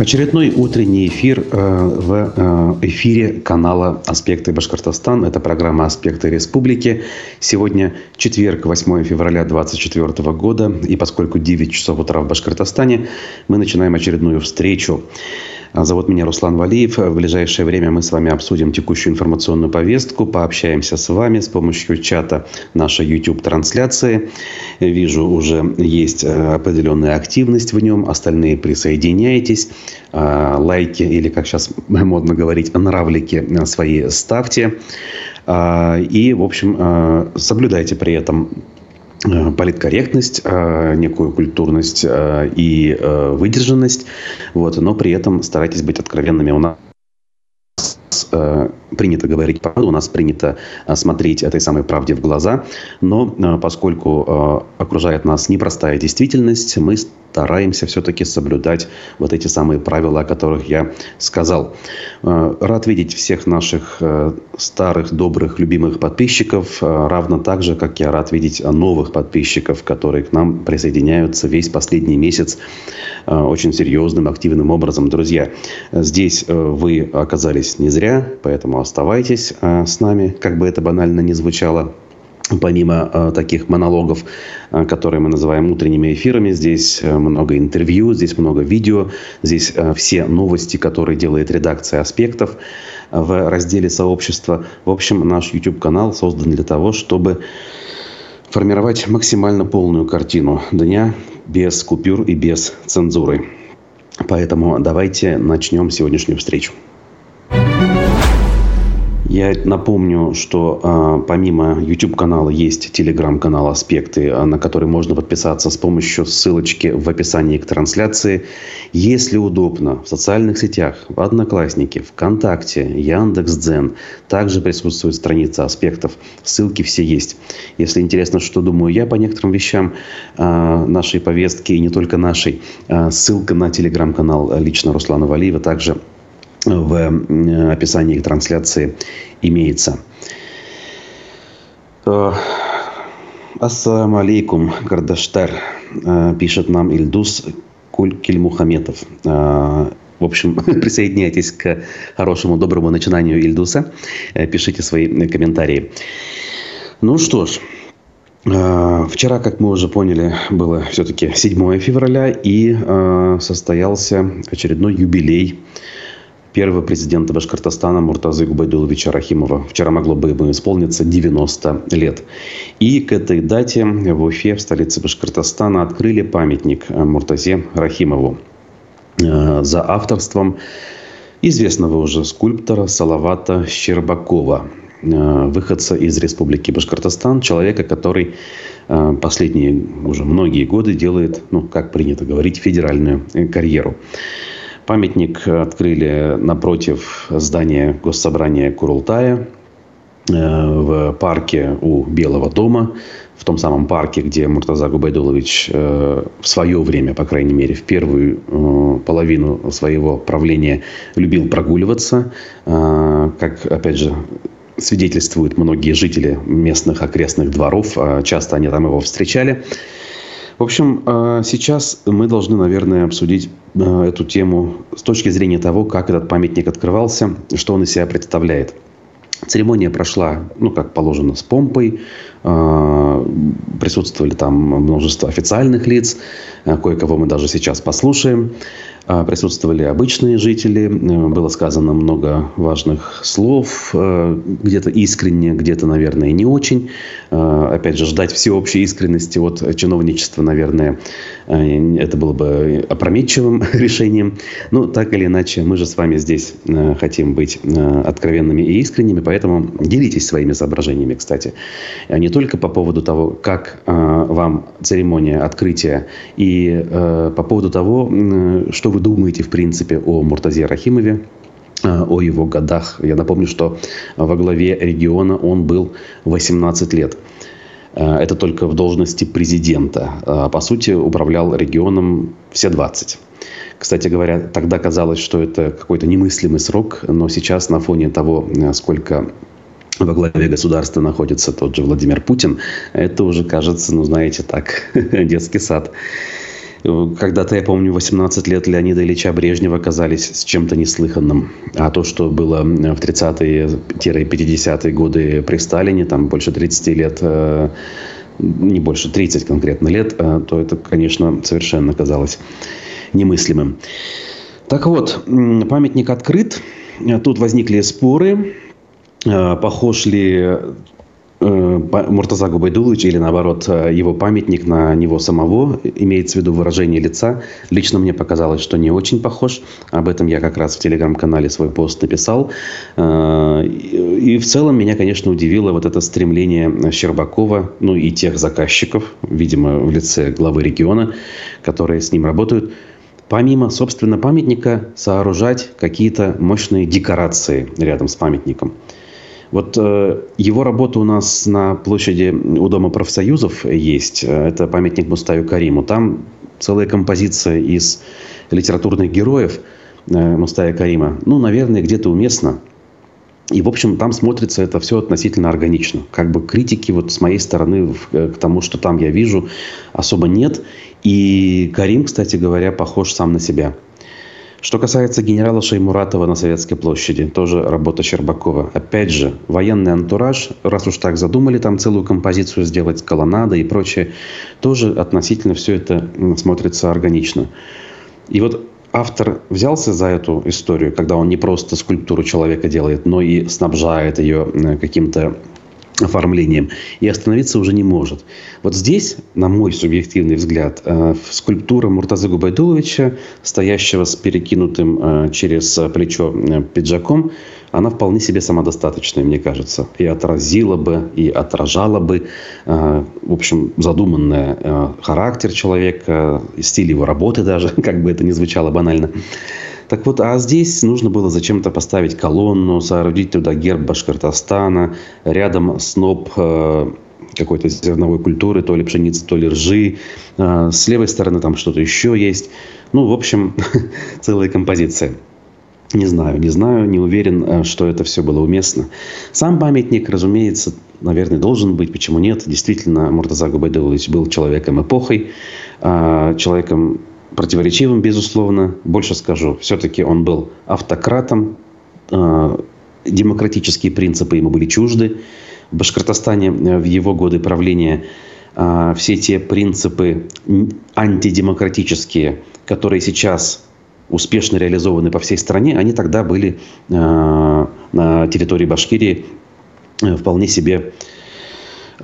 Очередной утренний эфир э, в э, эфире канала «Аспекты Башкортостан». Это программа «Аспекты Республики». Сегодня четверг, 8 февраля 2024 года. И поскольку 9 часов утра в Башкортостане, мы начинаем очередную встречу. Зовут меня Руслан Валиев. В ближайшее время мы с вами обсудим текущую информационную повестку, пообщаемся с вами с помощью чата нашей YouTube-трансляции. Вижу, уже есть э, определенная активность в нем. Остальные присоединяйтесь. Э, лайки или, как сейчас модно говорить, нравлики свои ставьте. Э, и, в общем, соблюдайте при этом Э, политкорректность, э, некую культурность э, и выдержанность, вот, но при этом старайтесь быть откровенными. У нас принято говорить правду, у нас принято смотреть этой самой правде в глаза, но поскольку окружает нас непростая действительность, мы стараемся все-таки соблюдать вот эти самые правила, о которых я сказал. Рад видеть всех наших старых, добрых, любимых подписчиков, равно так же, как я рад видеть новых подписчиков, которые к нам присоединяются весь последний месяц очень серьезным, активным образом. Друзья, здесь вы оказались не зря, поэтому оставайтесь с нами, как бы это банально ни звучало помимо э, таких монологов, э, которые мы называем утренними эфирами, здесь э, много интервью, здесь много видео, здесь э, все новости, которые делает редакция аспектов в разделе сообщества. В общем, наш YouTube-канал создан для того, чтобы формировать максимально полную картину дня без купюр и без цензуры. Поэтому давайте начнем сегодняшнюю встречу. Я напомню, что э, помимо YouTube-канала есть телеграм-канал «Аспекты», а, на который можно подписаться с помощью ссылочки в описании к трансляции. Если удобно, в социальных сетях, в Одноклассники, ВКонтакте, Яндекс.Дзен также присутствует страница «Аспектов». Ссылки все есть. Если интересно, что думаю я по некоторым вещам э, нашей повестки, и не только нашей, э, ссылка на телеграм-канал лично Руслана Валиева также в описании их трансляции имеется. Э, Ассаламу алейкум, Гардаштар, э, пишет нам Ильдус Кельмухаметов. Э, в общем, присоединяйтесь к хорошему, доброму начинанию Ильдуса. Пишите свои комментарии. Ну что ж, Вчера, как мы уже поняли, было все-таки 7 февраля и состоялся очередной юбилей первого президента Башкортостана Муртазы Губайдуловича Рахимова. Вчера могло бы ему исполниться 90 лет. И к этой дате в Уфе, в столице Башкортостана, открыли памятник Муртазе Рахимову э, за авторством известного уже скульптора Салавата Щербакова, э, выходца из Республики Башкортостан, человека, который э, последние уже многие годы делает, ну, как принято говорить, федеральную карьеру. Памятник открыли напротив здания Госсобрания Курултая э, в парке у Белого дома, в том самом парке, где Муртаза Губайдулович э, в свое время, по крайней мере, в первую э, половину своего правления любил прогуливаться. Как, опять же, свидетельствуют многие жители местных окрестных дворов, часто они там его встречали. В общем, э, сейчас мы должны, наверное, обсудить э, эту тему с точки зрения того, как этот памятник открывался, что он из себя представляет. Церемония прошла, ну, как положено, с помпой. Э, присутствовали там множество официальных лиц. Кое-кого мы даже сейчас послушаем. А, присутствовали обычные жители, э, было сказано много важных слов, э, где-то искренне, где-то, наверное, не очень. Э, опять же, ждать всеобщей искренности от чиновничества, наверное, это было бы опрометчивым решением. Но так или иначе, мы же с вами здесь хотим быть откровенными и искренними, поэтому делитесь своими соображениями, кстати. Не только по поводу того, как вам церемония открытия, и по поводу того, что вы думаете, в принципе, о Муртазе Рахимове, э, о его годах. Я напомню, что во главе региона он был 18 лет. Э, это только в должности президента. А по сути, управлял регионом все 20. Кстати говоря, тогда казалось, что это какой-то немыслимый срок, но сейчас на фоне того, э, сколько во главе государства находится тот же Владимир Путин, это уже кажется, ну знаете, так, детский сад. Когда-то, я помню, 18 лет Леонида Ильича Брежнева казались с чем-то неслыханным. А то, что было в 30-е-50-е годы при Сталине, там больше 30 лет, не больше 30 конкретно лет, то это, конечно, совершенно казалось немыслимым. Так вот, памятник открыт. Тут возникли споры, похож ли Э, Муртаза Губайдулович или наоборот э, его памятник на него самого, имеется в виду выражение лица. Лично мне показалось, что не очень похож. Об этом я как раз в телеграм-канале свой пост написал. Э, и в целом меня, конечно, удивило вот это стремление Щербакова, ну и тех заказчиков, видимо, в лице главы региона, которые с ним работают, помимо, собственно, памятника сооружать какие-то мощные декорации рядом с памятником. Вот э, его работа у нас на площади у Дома профсоюзов есть. Это памятник Мустаю Кариму. Там целая композиция из литературных героев э, Мустая Карима. Ну, наверное, где-то уместно. И, в общем, там смотрится это все относительно органично. Как бы критики вот с моей стороны э, к тому, что там я вижу, особо нет. И Карим, кстати говоря, похож сам на себя. Что касается генерала Шеймуратова на Советской площади, тоже работа Щербакова. Опять же, военный антураж, раз уж так задумали там целую композицию сделать, колоннада и прочее, тоже относительно все это смотрится органично. И вот автор взялся за эту историю, когда он не просто скульптуру человека делает, но и снабжает ее э, каким-то оформлением и остановиться уже не может. Вот здесь, на мой субъективный взгляд, э, скульптура Муртазы Губайдуловича, стоящего с перекинутым э, через плечо э, пиджаком, она вполне себе самодостаточная, мне кажется. И отразила бы, и отражала бы, в общем, задуманный характер человека, стиль его работы даже, как бы это ни звучало банально. Так вот, а здесь нужно было зачем-то поставить колонну, соорудить туда герб Башкортостана, рядом сноп э, какой-то зерновой культуры, то ли пшеницы, то ли ржи. Э, с левой стороны там что-то еще есть. Ну, в общем, целая композиция. Не знаю, не знаю, не уверен, э, что это все было уместно. Сам памятник, разумеется, наверное, должен быть. Почему нет? Действительно, Муртаза Губайдулович был человеком эпохой, человеком противоречивым, безусловно. Больше скажу, все-таки он был автократом, э, демократические принципы ему были чужды. В Башкортостане э, в его годы правления э, все те принципы антидемократические, которые сейчас успешно реализованы по всей стране, они тогда были на территории Башкирии вполне себе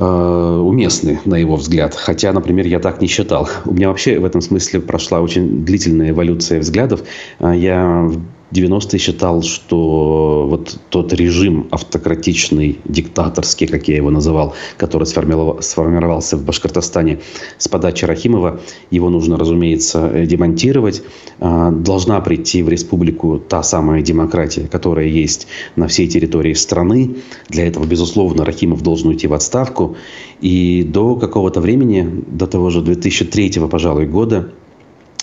уместны, на его взгляд. Хотя, например, я так не считал. У меня вообще в этом смысле прошла очень длительная эволюция взглядов. Э, я 90-е считал, что вот тот режим автократичный, диктаторский, как я его называл, который сформировался в Башкортостане с подачи Рахимова, его нужно, разумеется, демонтировать. А, должна прийти в республику та самая демократия, которая есть на всей территории страны. Для этого, безусловно, Рахимов должен уйти в отставку. И до какого-то времени, до того же 2003, пожалуй, года,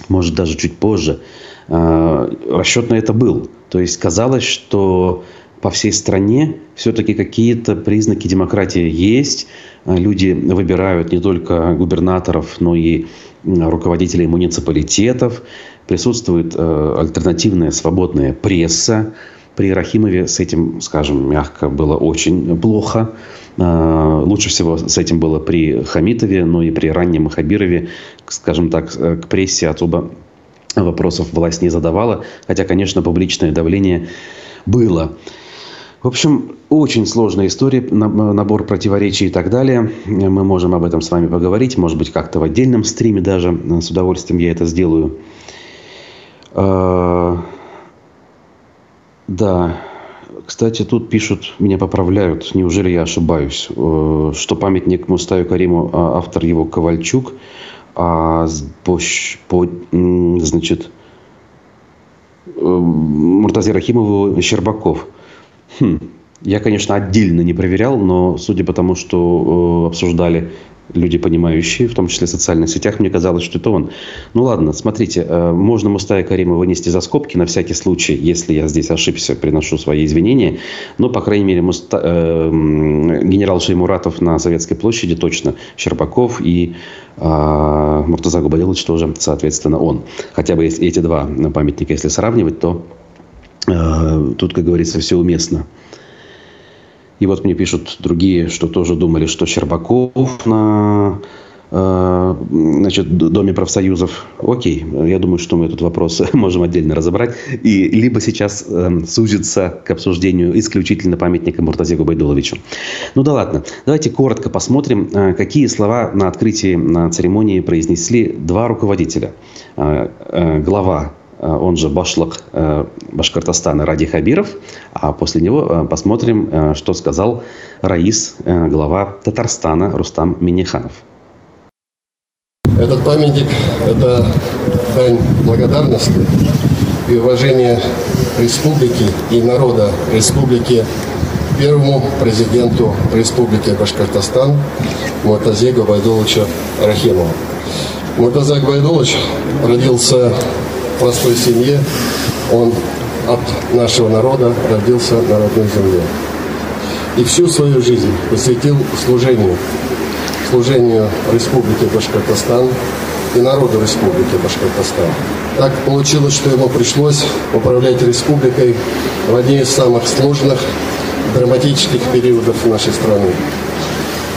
может даже чуть позже, расчет на это был. То есть казалось, что по всей стране все-таки какие-то признаки демократии есть. А, люди выбирают не только губернаторов, но и руководителей муниципалитетов. Присутствует э, альтернативная свободная пресса. При Рахимове с этим, скажем, мягко было очень плохо. А, лучше всего с этим было при Хамитове, но и при раннем Хабирове, скажем так, э, к прессе особо вопросов власть не задавала, хотя, конечно, публичное давление было. В общем, очень сложная история, набор противоречий и так далее. Мы можем об этом с вами поговорить, может быть, как-то в отдельном стриме даже. С удовольствием я это сделаю. А, да, кстати, тут пишут, меня поправляют, неужели я ошибаюсь, э, что памятник Мустаю Кариму, а автор его Ковальчук – а по, по значит, э, Муртазе Рахимову Щербаков. Хм. Я, конечно, отдельно не проверял, но судя по тому, что э, обсуждали люди, понимающие, в том числе в социальных сетях, мне казалось, что это он. Ну ладно, смотрите, э, можно Мустая Карима вынести за скобки на всякий случай, если я здесь ошибся, приношу свои извинения. Но, по крайней мере, Муста... э, генерал Шеймуратов на Советской площади точно, Щербаков и э, Муртаза Губадилович тоже, соответственно, он. Хотя бы эти два памятника, если сравнивать, то э, тут, как говорится, все уместно. И вот мне пишут другие, что тоже думали, что Щербаков на э, значит, Доме профсоюзов. Окей, я думаю, что мы этот вопрос можем отдельно разобрать. И либо сейчас э, сузится к обсуждению исключительно памятника Муртазе Губайдуловичу. Ну да ладно. Давайте коротко посмотрим, э, какие слова на открытии на церемонии произнесли два руководителя. Глава Э, он же башлык э, Башкортостана Ради Хабиров. А после него э, посмотрим, что сказал Раис, глава Татарстана Рустам Миниханов. Этот памятник – это дань благодарности и уважения республики и народа республики первому президенту республики Башкортостан Муртазе Габайдуловичу Рахимову. Муртаза Габайдулович родился простой семье. Он от нашего народа родился на родной земле. И всю свою жизнь посвятил служению, служению Республики Башкортостан и народу Республики Башкортостан. Так получилось, что ему пришлось управлять республикой в одни из самых сложных, драматических периодов нашей страны.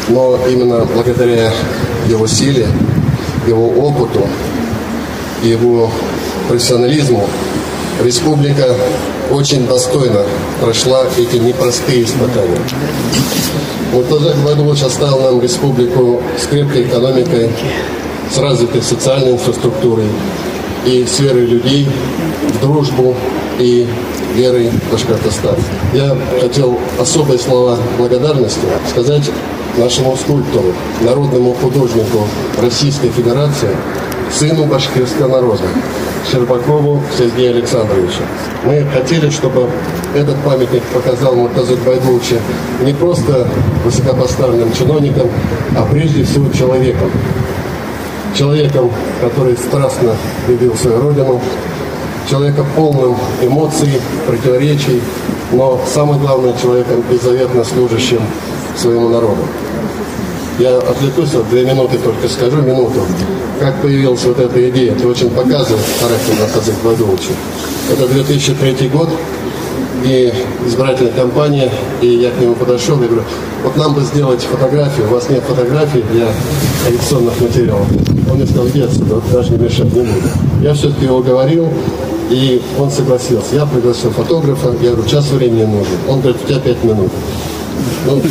Но именно благодаря его силе, его опыту, его профессионализму республика очень достойно прошла эти непростые испытания. Муртаза Гвадулович оставил нам республику с крепкой экономикой, с развитой социальной инфраструктурой и с верой людей в дружбу и верой Башкортостан. Я хотел особые слова благодарности сказать нашему скульптору, народному художнику Российской Федерации, сыну башкирского народа, Щербакову Сергею Александровичу. Мы хотели, чтобы этот памятник показал Муртазу Байдуловича не просто высокопоставленным чиновником, а прежде всего человеком. Человеком, который страстно любил свою родину, человеком полным эмоций, противоречий, но самое главное, человеком беззаветно служащим своему народу. Я отвлекусь, вот две минуты только скажу, минуту. Как появилась вот эта идея, это очень показывает характер Натазы Гвадуловича. Это 2003 год, и избирательная кампания, и я к нему подошел и говорю, вот нам бы сделать фотографию, у вас нет фотографий для коллекционных материалов. Он мне сказал, иди отсюда, даже не мешать не буду. Я все-таки его говорил, и он согласился. Я пригласил фотографа, я говорю, час времени нужен. Он говорит, у тебя пять минут. Ну,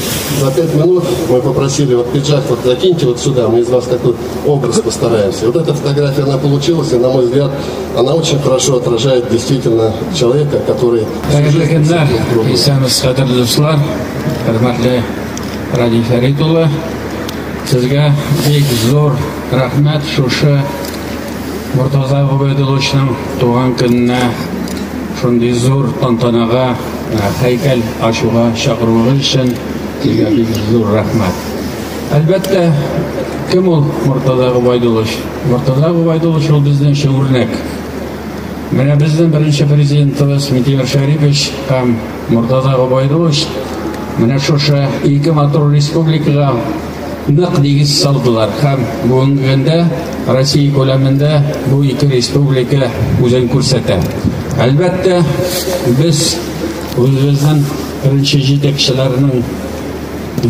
за пять минут мы попросили, вот пиджак вот закиньте вот сюда, мы из вас такой образ постараемся. Вот эта фотография, она получилась, и, на мой взгляд, она очень хорошо отражает действительно человека, который... Ради Фаридулла, туған күніне шундый зор тантанаға haykal ashura shaqrug'in shin huzur rahmat albatta kim u murtado ubaydulish murtado ubaydulish u bizning shu o'rnak mana bizni birinchi prezidentimiz meteor sharipov ham murtado ubaydulish mana shu ikki motor respublikaga нық негіз россия көлемінде бұл екі республика өзін көрсетті әлбәтте біз өзіміздің бірінші жетекшілерінің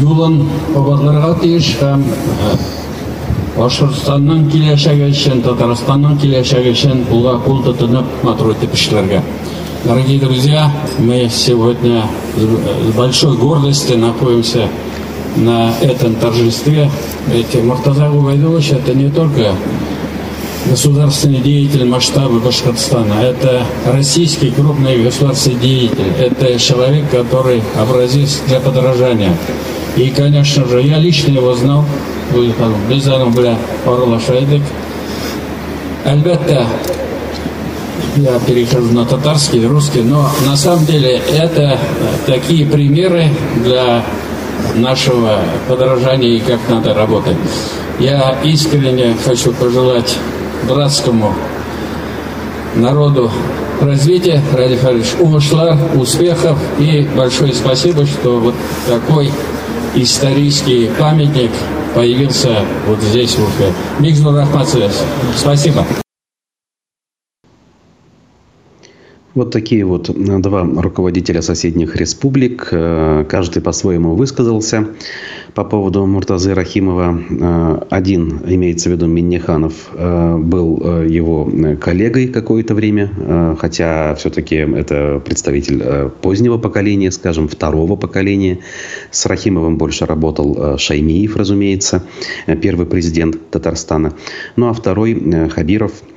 юлын обатларға тиіш һәм башкортстанның киләчәге өчен татарстанның киләчәге өчен кулга кул тотынып матур итеп эшләргә дорогие друзья мы сегодня с большой гордостью находимся на этом торжестве ведь Муртаза Губайдулович это не только государственный деятель масштаба Башкортостана. Это российский крупный государственный деятель. Это человек, который образец для подражания. И, конечно же, я лично его знал. Biz onun bilan oralaşaydık. Әлбәттә, я перехожу на татарский, русский, но на самом деле это такие примеры для нашего подражания и как надо работать. Я искренне хочу пожелать братскому народу развития, Ради Фаридович, умышлар, успехов и большое спасибо, что вот такой исторический памятник появился вот здесь, в Уфе. Мигзур Рахматсвес. Спасибо. Вот такие вот э, два руководителя соседних республик. Э, каждый по-своему высказался по поводу Муртазы Рахимова. Э, один, имеется в виду Миннеханов, был его коллегой какое-то время, хотя все-таки это представитель позднего поколения, скажем, второго поколения. С Рахимовым больше работал Шаймиев, разумеется, первый президент Татарстана. Ну а второй Хабиров –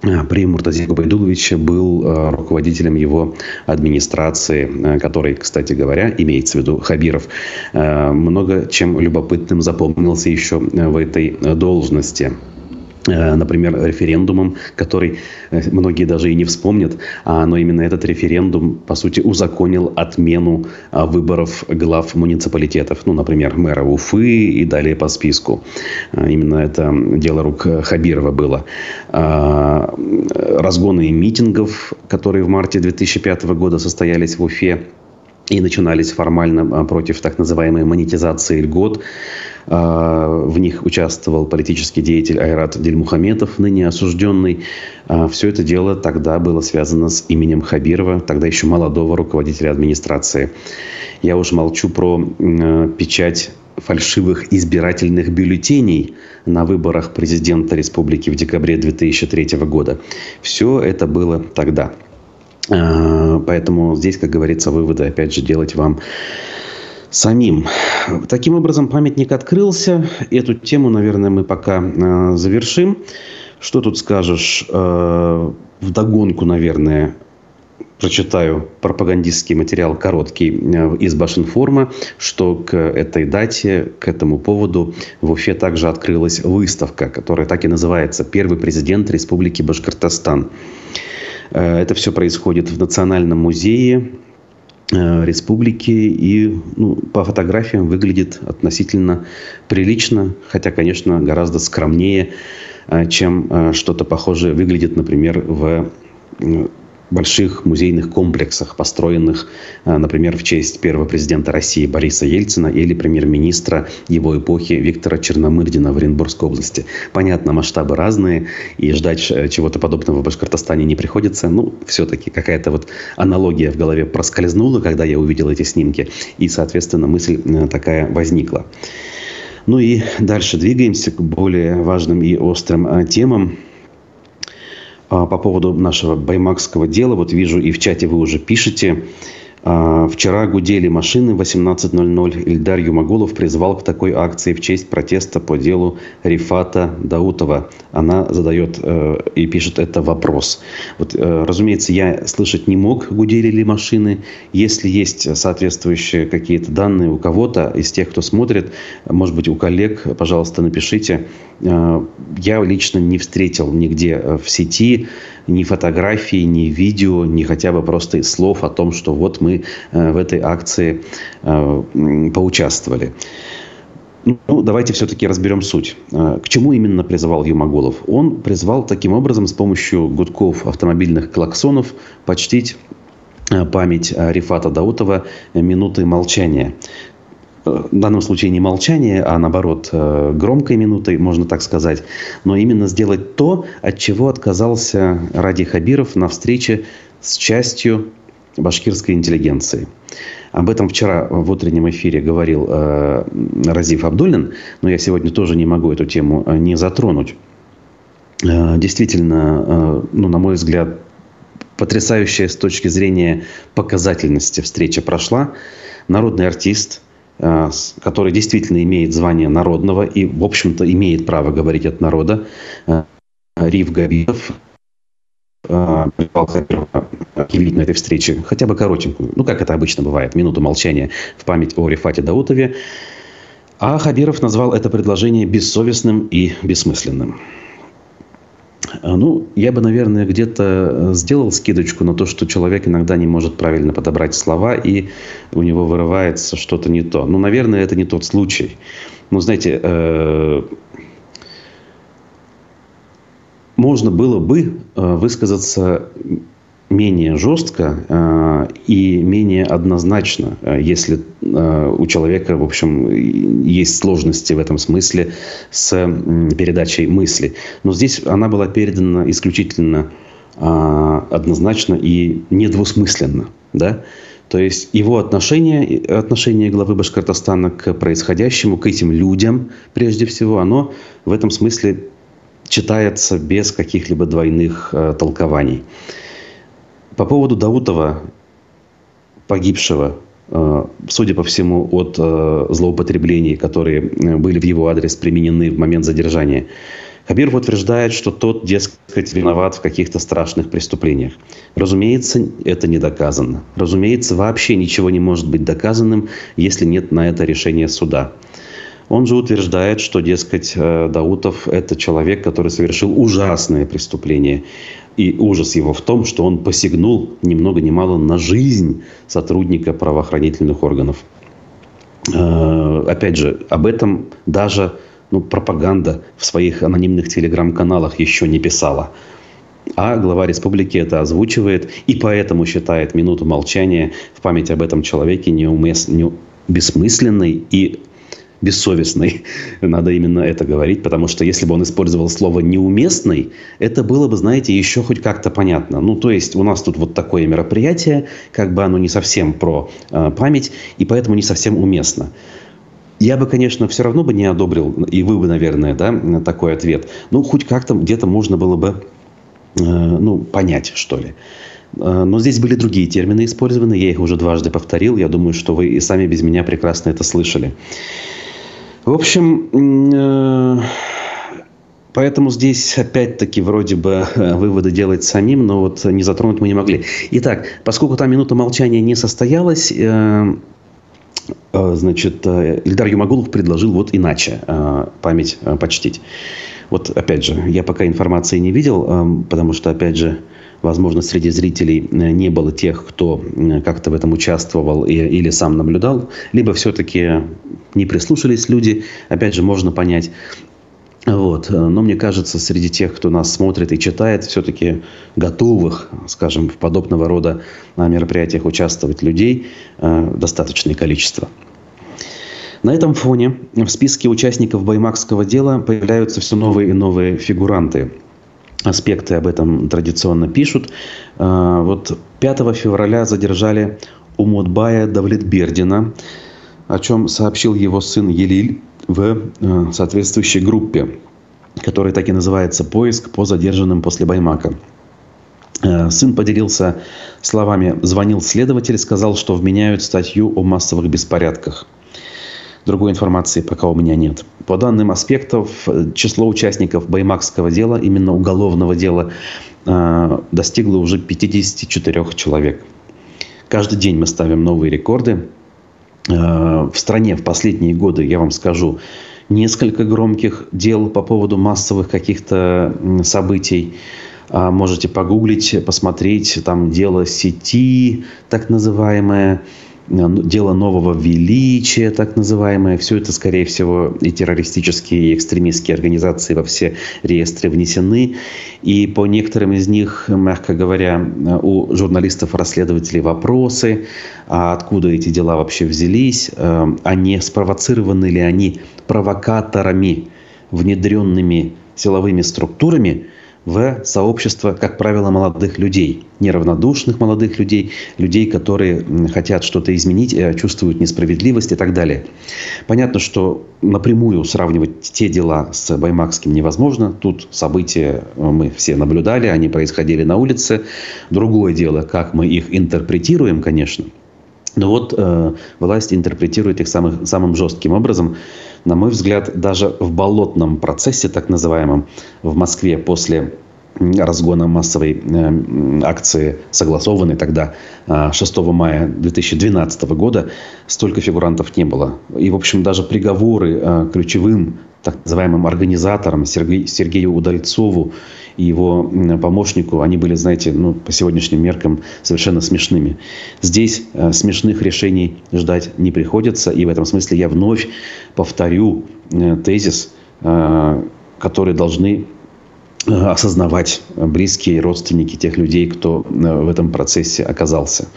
при Муртазе Губайдуловиче был э, руководителем его администрации, э, который, кстати говоря, имеется в виду Хабиров, много чем любопытным запомнился еще в этой должности. Э, например, референдумом, который э, многие даже и не вспомнят, а, но именно этот референдум, по сути, узаконил отмену а, выборов глав муниципалитетов, ну, например, мэра Уфы и далее по списку. А, именно это дело рук Хабирова было. Разгоны митингов, которые в марте 2005 года состоялись в Уфе, и начинались формально против так называемой монетизации льгот. А, в них участвовал политический деятель Айрат Дельмухаметов, ныне осужденный. А, Все это дело тогда было связано с именем Хабирова, тогда еще молодого руководителя администрации. Я уж молчу про печать фальшивых избирательных бюллетеней на выборах президента республики в декабре 2003 года. Все это было тогда. А, поэтому здесь, как говорится, выводы, опять же, делать вам самим. Таким образом, памятник открылся. Эту тему, наверное, мы пока э, завершим. Что тут скажешь? Э, вдогонку, наверное, прочитаю пропагандистский материал короткий э, из Башинформа, что к этой дате, к этому поводу в Уфе также открылась выставка, которая так и называется «Первый президент Республики Башкортостан». Э, это все происходит в Национальном музее Э, республики и ну, по фотографиям выглядит относительно прилично, хотя, конечно, гораздо скромнее, э, чем что-то похожее выглядит, например, в больших музейных комплексах, построенных, э, например, в честь первого президента России Бориса Ельцина или премьер-министра его эпохи Виктора Черномырдина в Оренбургской области. Понятно, масштабы разные, и ждать э, чего-то подобного в Башкортостане не приходится. Ну, все-таки какая-то вот аналогия в голове проскользнула, когда я увидел эти снимки, и, соответственно, мысль э, такая возникла. Ну и дальше двигаемся к более важным и острым темам. А, по поводу нашего баймакского дела. Вот вижу и в чате вы уже пишете. А, вчера гудели машины в 18.00. Ильдар Юмагулов призвал к такой акции в честь протеста по делу Рифата Даутова. Она задает э, и пишет это вопрос. Вот, э, разумеется, я слышать не мог, гудели ли машины. Если есть соответствующие какие-то данные у кого-то из тех, кто смотрит, может быть, у коллег, пожалуйста, напишите. Э, я лично не встретил нигде в сети ни фотографий, ни видео, ни хотя бы просто слов о том, что вот мы э, в этой акции э, поучаствовали. Ну, давайте все-таки разберем суть. Э, к чему именно призывал Юмоголов? Он призвал таким образом с помощью гудков автомобильных клаксонов почтить память Рифата Даутова минуты молчания в данном случае не молчание, а наоборот э, громкой минутой, можно так сказать, но именно сделать то, от чего отказался Ради Хабиров на встрече с частью башкирской интеллигенции. Об этом вчера в утреннем эфире говорил э, Разиф Абдуллин, но я сегодня тоже не могу эту тему э, не затронуть. Э, действительно, э, ну, на мой взгляд, потрясающая с точки зрения показательности встреча прошла. Народный артист – который действительно имеет звание народного и, в общем-то, имеет право говорить от народа, э, Рив Габиев, э, объявить на этой встрече хотя бы коротенькую, ну, как это обычно бывает, минуту молчания в память о Рифате Даутове. А Хабиров назвал это предложение бессовестным и бессмысленным. Ну, я бы, наверное, где-то сделал скидочку на то, что человек иногда не может правильно подобрать слова, и у него вырывается что-то не то. Ну, наверное, это не тот случай. Ну, знаете, э, можно было бы э, высказаться менее жестко э, и менее однозначно, э, если э, у человека, в общем, есть сложности в этом смысле с передачей мысли. Но здесь она была передана исключительно однозначно и недвусмысленно. Да? То есть его отношение, отношение главы Башкортостана к происходящему, к этим людям, прежде всего, оно в этом смысле читается без каких-либо двойных толкований. По поводу Даутова, погибшего, э, судя по всему, от э, злоупотреблений, которые э, были в его адрес применены в момент задержания, Хабиров утверждает, что тот, дескать, виноват в каких-то страшных преступлениях. Разумеется, это не доказано. Разумеется, вообще ничего не может быть доказанным, если нет на это решения суда. Он же утверждает, что, дескать, Даутов – это человек, который совершил ужасные преступления. И ужас его в том, что он посягнул ни много ни мало на жизнь сотрудника правоохранительных органов. Э, опять же, об этом даже ну, пропаганда в своих анонимных телеграм-каналах еще не писала. А глава республики это озвучивает и поэтому считает минуту молчания в память об этом человеке неумес... не... бессмысленной и бессовестный. Надо именно это говорить, потому что если бы он использовал слово «неуместный», это было бы, знаете, еще хоть как-то понятно. Ну, то есть у нас тут вот такое мероприятие, как бы оно не совсем про э, память, и поэтому не совсем уместно. Я бы, конечно, все равно бы не одобрил, и вы бы, наверное, да, такой ответ. Ну, хоть как-то где-то можно было бы, э, ну, понять, что ли. Э, но здесь были другие термины использованы, я их уже дважды повторил. Я думаю, что вы и сами без меня прекрасно это слышали. В общем, э, Поэтому здесь опять-таки вроде бы э, выводы делать самим, но вот не затронуть мы не могли. Итак, поскольку там минута молчания не состоялась, э, значит, Ильдар Юмагулов предложил вот иначе память почтить. Вот опять же, я пока информации не видел, потому что, опять же, возможно, среди зрителей не было тех, кто как-то в этом участвовал или сам наблюдал, либо все-таки не прислушались люди, опять же, можно понять. Вот. Но мне кажется, среди тех, кто нас смотрит и читает, все-таки готовых, скажем, в подобного рода мероприятиях участвовать людей э, достаточное количество. На этом фоне в списке участников Баймакского дела появляются все новые и новые фигуранты. Аспекты об этом традиционно пишут. Э, вот 5 февраля задержали Умудбая Давлетбердина, о чем сообщил его сын Елиль в э, соответствующей группе, которая так и называется «Поиск по задержанным после Баймака». Э, сын поделился словами «Звонил следователь, сказал, что вменяют статью о массовых беспорядках». Другой информации пока у меня нет. По данным аспектов, число участников баймакского дела, именно уголовного дела, э, достигло уже 54 человек. Каждый день мы ставим новые рекорды. Э, в стране в последние годы, я вам скажу, несколько громких дел по поводу массовых каких-то событий. А, можете погуглить, посмотреть, там дело сети, так называемое, Э, дело нового величия, так называемое. Все это, скорее всего, и террористические, и экстремистские организации во все реестры внесены. И по некоторым из них, мягко говоря, у журналистов-расследователей вопросы, а откуда эти дела вообще взялись, э, а не спровоцированы ли они провокаторами, внедренными силовыми структурами – в сообщество, как правило, молодых людей, неравнодушных молодых людей, людей, которые хотят что-то изменить, э, чувствуют несправедливость и так далее. Понятно, что напрямую сравнивать те дела с Баймакским невозможно. Тут события э, мы все наблюдали, они происходили на улице. Другое дело, как мы их интерпретируем, конечно. Но вот э, власть интерпретирует их самых, самым жестким образом на мой взгляд, даже в болотном процессе, так называемом, в Москве после разгона массовой акции, согласованной тогда 6 мая 2012 года, столько фигурантов не было. И, в общем, даже приговоры ключевым так называемым организаторам Сергею Удальцову и его помощнику, они были, знаете, ну, по сегодняшним меркам совершенно смешными. Здесь э, смешных решений ждать не приходится, и в этом смысле я вновь повторю э, тезис, э, который должны осознавать близкие родственники тех людей, кто в этом процессе оказался.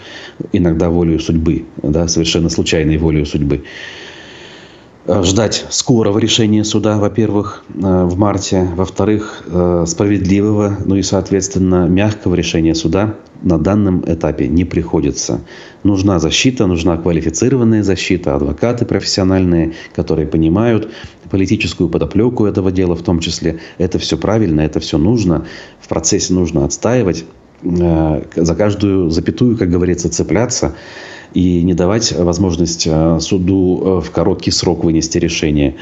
Иногда волею судьбы, да, совершенно случайной волею судьбы. Э, ждать скорого решения суда, во-первых, э, в марте, во-вторых, э, справедливого, ну и, соответственно, мягкого решения суда на данном этапе не приходится. Нужна защита, нужна квалифицированная защита, адвокаты профессиональные, которые понимают политическую подоплеку этого дела в том числе. Это все правильно, это все нужно. В процессе нужно отстаивать, за каждую запятую, как говорится, цепляться и не давать возможность э, суду э, в короткий срок вынести решение.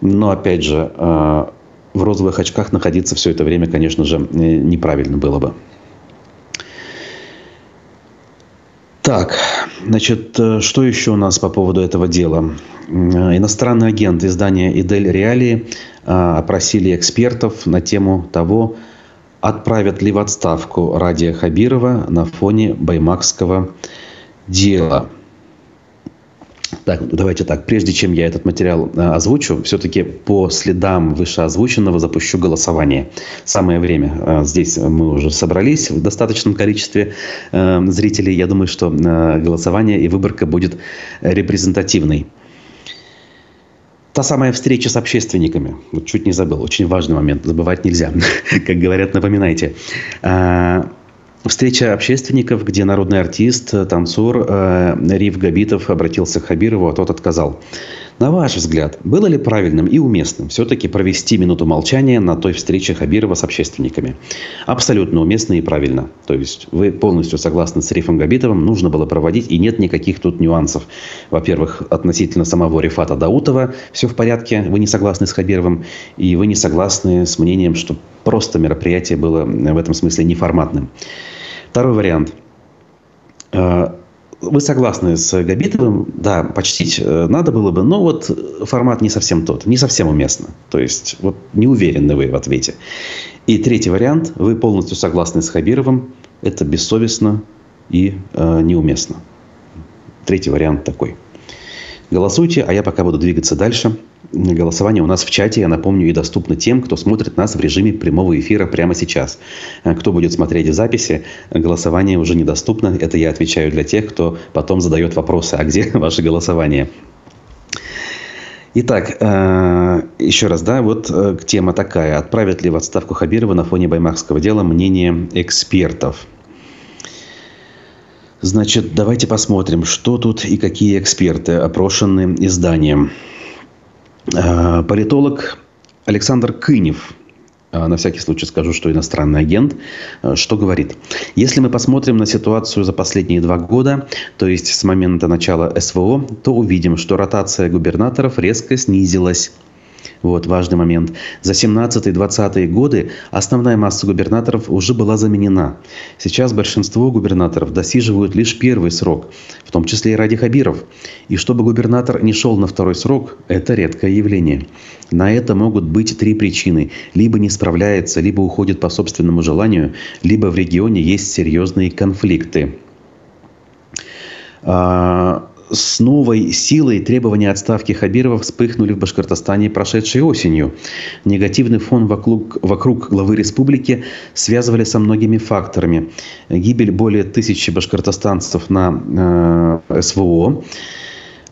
Но опять же, э, в розовых очках находиться все это время, конечно же, неправильно было бы. Так, значит, что еще у нас по поводу этого дела? Иностранный агент издания «Идель Реалии» опросили экспертов на тему того, отправят ли в отставку Радия Хабирова на фоне баймакского дело. Так, давайте так. Прежде чем я этот материал э, озвучу, все-таки по следам вышеозвученного запущу голосование. Самое время. Э, здесь мы уже собрались в достаточном количестве э, зрителей. Я думаю, что голосование и выборка будет репрезентативной. Та самая встреча с общественниками. Вот чуть не забыл. Очень важный момент. Забывать нельзя. Как говорят, напоминайте. Встреча общественников, где народный артист, танцор э, Риф Габитов обратился к Хабирову, а тот отказал. На ваш взгляд, было ли правильным и уместным все-таки провести минуту молчания на той встрече Хабирова с общественниками? Абсолютно уместно и правильно. То есть вы полностью согласны с Рифом Габитовым, нужно было проводить, и нет никаких тут нюансов. Во-первых, относительно самого Рифата Даутова все в порядке, вы не согласны с Хабировым, и вы не согласны с мнением, что просто мероприятие было в этом смысле неформатным. Второй вариант. Э, вы согласны с Габитовым? Да, почтить э, надо было бы, но вот формат не совсем тот, не совсем уместно. То есть, вот не уверены вы в ответе. И третий вариант. Вы полностью согласны с Хабировым. Это бессовестно и э, неуместно. Третий вариант такой. Голосуйте, а я пока буду двигаться дальше. Голосование у нас в чате, я напомню, и доступно тем, кто смотрит нас в режиме прямого эфира прямо сейчас. Э, кто будет смотреть в записи, голосование уже недоступно. Это я отвечаю для тех, кто потом задает вопросы, а где ваше голосование? Итак, э, еще раз, да, вот э, тема такая. Отправят ли в отставку Хабирова на фоне баймакского дела мнение экспертов? Значит, давайте посмотрим, что тут и какие эксперты опрошены изданием. А, политолог Александр Кынев, а, на всякий случай скажу, что иностранный агент, а, что говорит. Если мы посмотрим на ситуацию за последние два года, то есть с момента начала СВО, то увидим, что ротация губернаторов резко снизилась вот, важный момент. За 17-20 годы основная масса губернаторов уже была заменена. Сейчас большинство губернаторов досиживают лишь первый срок, в том числе и ради Хабиров. И чтобы губернатор не шел на второй срок, это редкое явление. На это могут быть три причины. Либо не справляется, либо уходит по собственному желанию, либо в регионе есть серьезные конфликты. А, с новой силой требования отставки Хабирова вспыхнули в Башкортостане прошедшей осенью. Негативный фон вокруг, вокруг главы республики связывали со многими факторами. Гибель более тысячи башкортостанцев на э, СВО,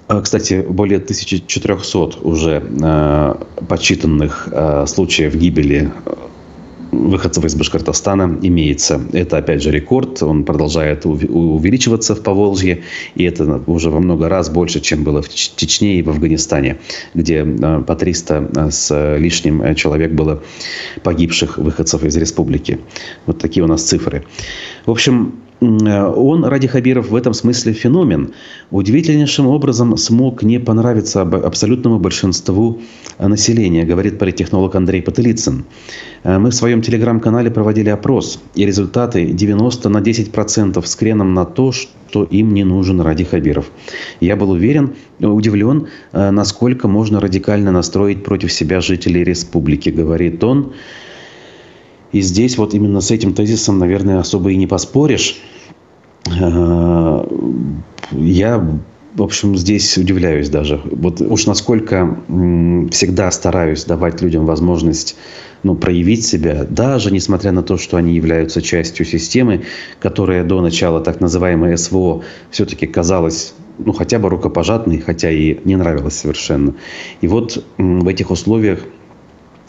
э, кстати, более 1400 уже э, подсчитанных э, случаев гибели выходцев из Башкортостана имеется. Это, опять же, рекорд. Он продолжает увеличиваться в Поволжье. И это уже во много раз больше, чем было в Чечне и в Афганистане, где э, по 300 э, с лишним э, человек было погибших выходцев из республики. Вот такие у нас цифры. В общем, он, Ради Хабиров, в этом смысле феномен. Удивительнейшим образом смог не понравиться абсолютному большинству населения, говорит политтехнолог Андрей Потылицын. Мы в своем телеграм-канале проводили опрос, и результаты 90 на 10 процентов с креном на то, что им не нужен Ради Хабиров. Я был уверен, удивлен, насколько можно радикально настроить против себя жителей республики, говорит он. И здесь вот именно с этим тезисом, наверное, особо и не поспоришь. Э, я, в общем, здесь удивляюсь даже. Вот уж насколько всегда стараюсь давать людям возможность ну, проявить себя, даже несмотря на то, что они являются частью системы, которая до начала так называемой СВО все-таки казалась ну, хотя бы рукопожатной, хотя и не нравилась совершенно. И вот в этих условиях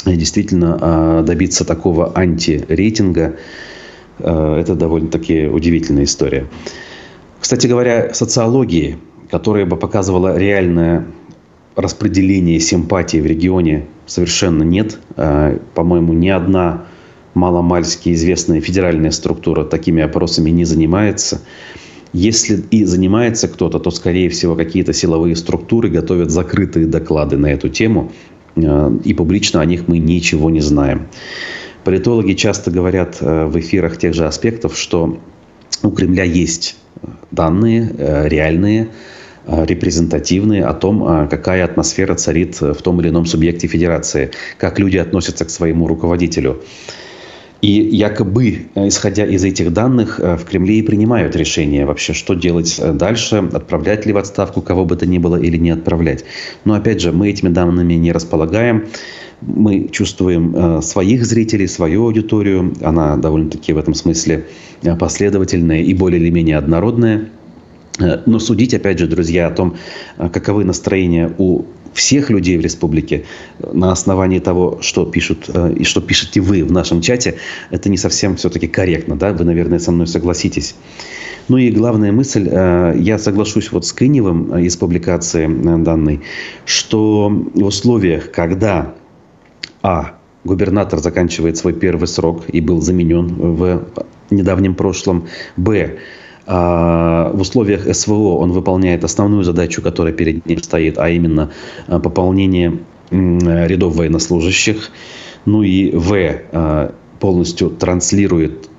действительно а, добиться такого антирейтинга, а, это довольно-таки удивительная история. Кстати говоря, социологии, которая бы показывала реальное распределение симпатии в регионе, совершенно нет. А, по-моему, ни одна маломальски известная федеральная структура такими опросами не занимается. Если и занимается кто-то, то, скорее всего, какие-то силовые структуры готовят закрытые доклады на эту тему, Э, и публично о них мы ничего не знаем. Политологи часто говорят э, в эфирах тех же аспектов, что у Кремля есть данные э, реальные, репрезентативные о том, какая атмосфера царит в том или ином субъекте федерации, как люди относятся к своему руководителю. И якобы, исходя из этих данных, в Кремле и принимают решение вообще, что делать дальше, отправлять ли в отставку кого бы то ни было или не отправлять. Но опять же, мы этими данными не располагаем. Мы чувствуем э, своих зрителей, свою аудиторию. Она довольно-таки в этом смысле последовательная и более или менее однородная. Э, но судить, опять же, друзья, о том, э, каковы настроения у всех людей в республике на основании того, что пишут э, и что пишете вы в нашем чате, это не совсем все-таки корректно, да? Вы, наверное, со мной согласитесь. Ну и главная мысль, я соглашусь вот с Кыневым из публикации данной, что в условиях, когда А. Губернатор заканчивает свой первый срок и был заменен в недавнем прошлом. Б в условиях СВО он выполняет основную задачу, которая перед ним стоит, а именно а, пополнение рядов военнослужащих. Ну и В а, полностью транслирует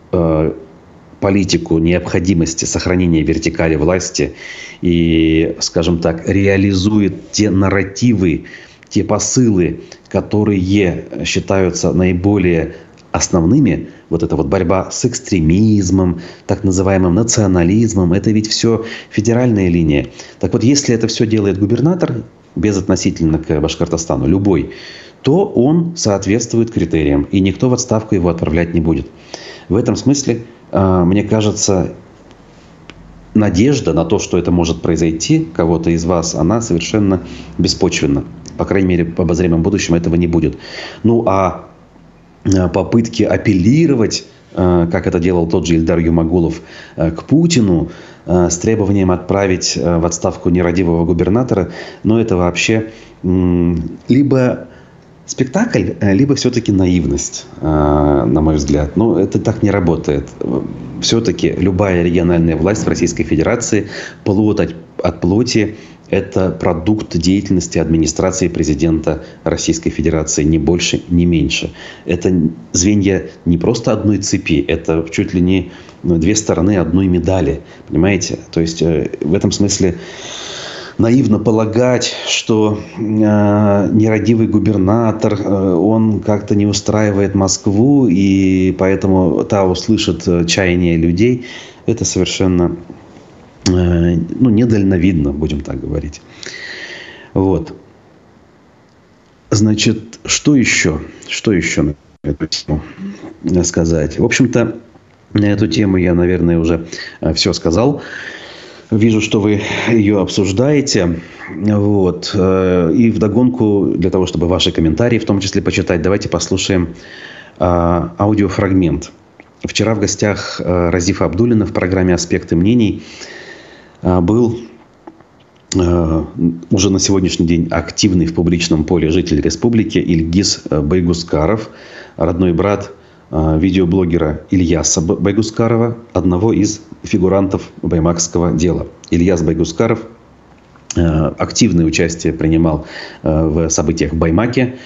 политику необходимости сохранения вертикали власти и, скажем так, реализует те нарративы, те посылы, которые считаются наиболее основными вот эта вот борьба с экстремизмом, так называемым национализмом, это ведь все федеральная линия. Так вот, если это все делает губернатор, безотносительно к Башкортостану, любой, то он соответствует критериям, и никто в отставку его отправлять не будет. В этом смысле, а, мне кажется, надежда на то, что это может произойти кого-то из вас, она совершенно беспочвенна. По крайней мере, в обозримом будущем этого не будет. Ну, а попытки апеллировать, э, как это делал тот же Ильдар Юмагулов, э, к Путину с требованием отправить в отставку нерадивого губернатора, но это вообще либо спектакль, либо все-таки наивность, на мой взгляд. Но это так не работает. Все-таки любая региональная власть в Российской Федерации плод от, от плоти это продукт деятельности администрации президента Российской Федерации, не больше, не меньше. Это звенья не просто одной цепи, это чуть ли не ну, две стороны одной медали, понимаете? То есть э, в этом смысле наивно полагать, что э, нерадивый губернатор, э, он как-то не устраивает Москву, и поэтому та услышит э, чаяние людей, это совершенно ну, недальновидно, будем так говорить. Вот. Значит, что еще? Что еще на эту тему сказать? В общем-то, на эту тему я, наверное, уже э, все сказал. Вижу, что вы ее обсуждаете. Вот. Э, и вдогонку, для того, чтобы ваши комментарии в том числе почитать, давайте послушаем аудиофрагмент. Вчера в гостях Разифа Абдулина в программе «Аспекты мнений» был а, уже на сегодняшний день активный в публичном поле житель республики Ильгиз Байгускаров, родной брат видеоблогера Ильяса Байгускарова, одного из фигурантов баймакского дела. Ильяс Байгускаров активное участие принимал в событиях в Баймаке.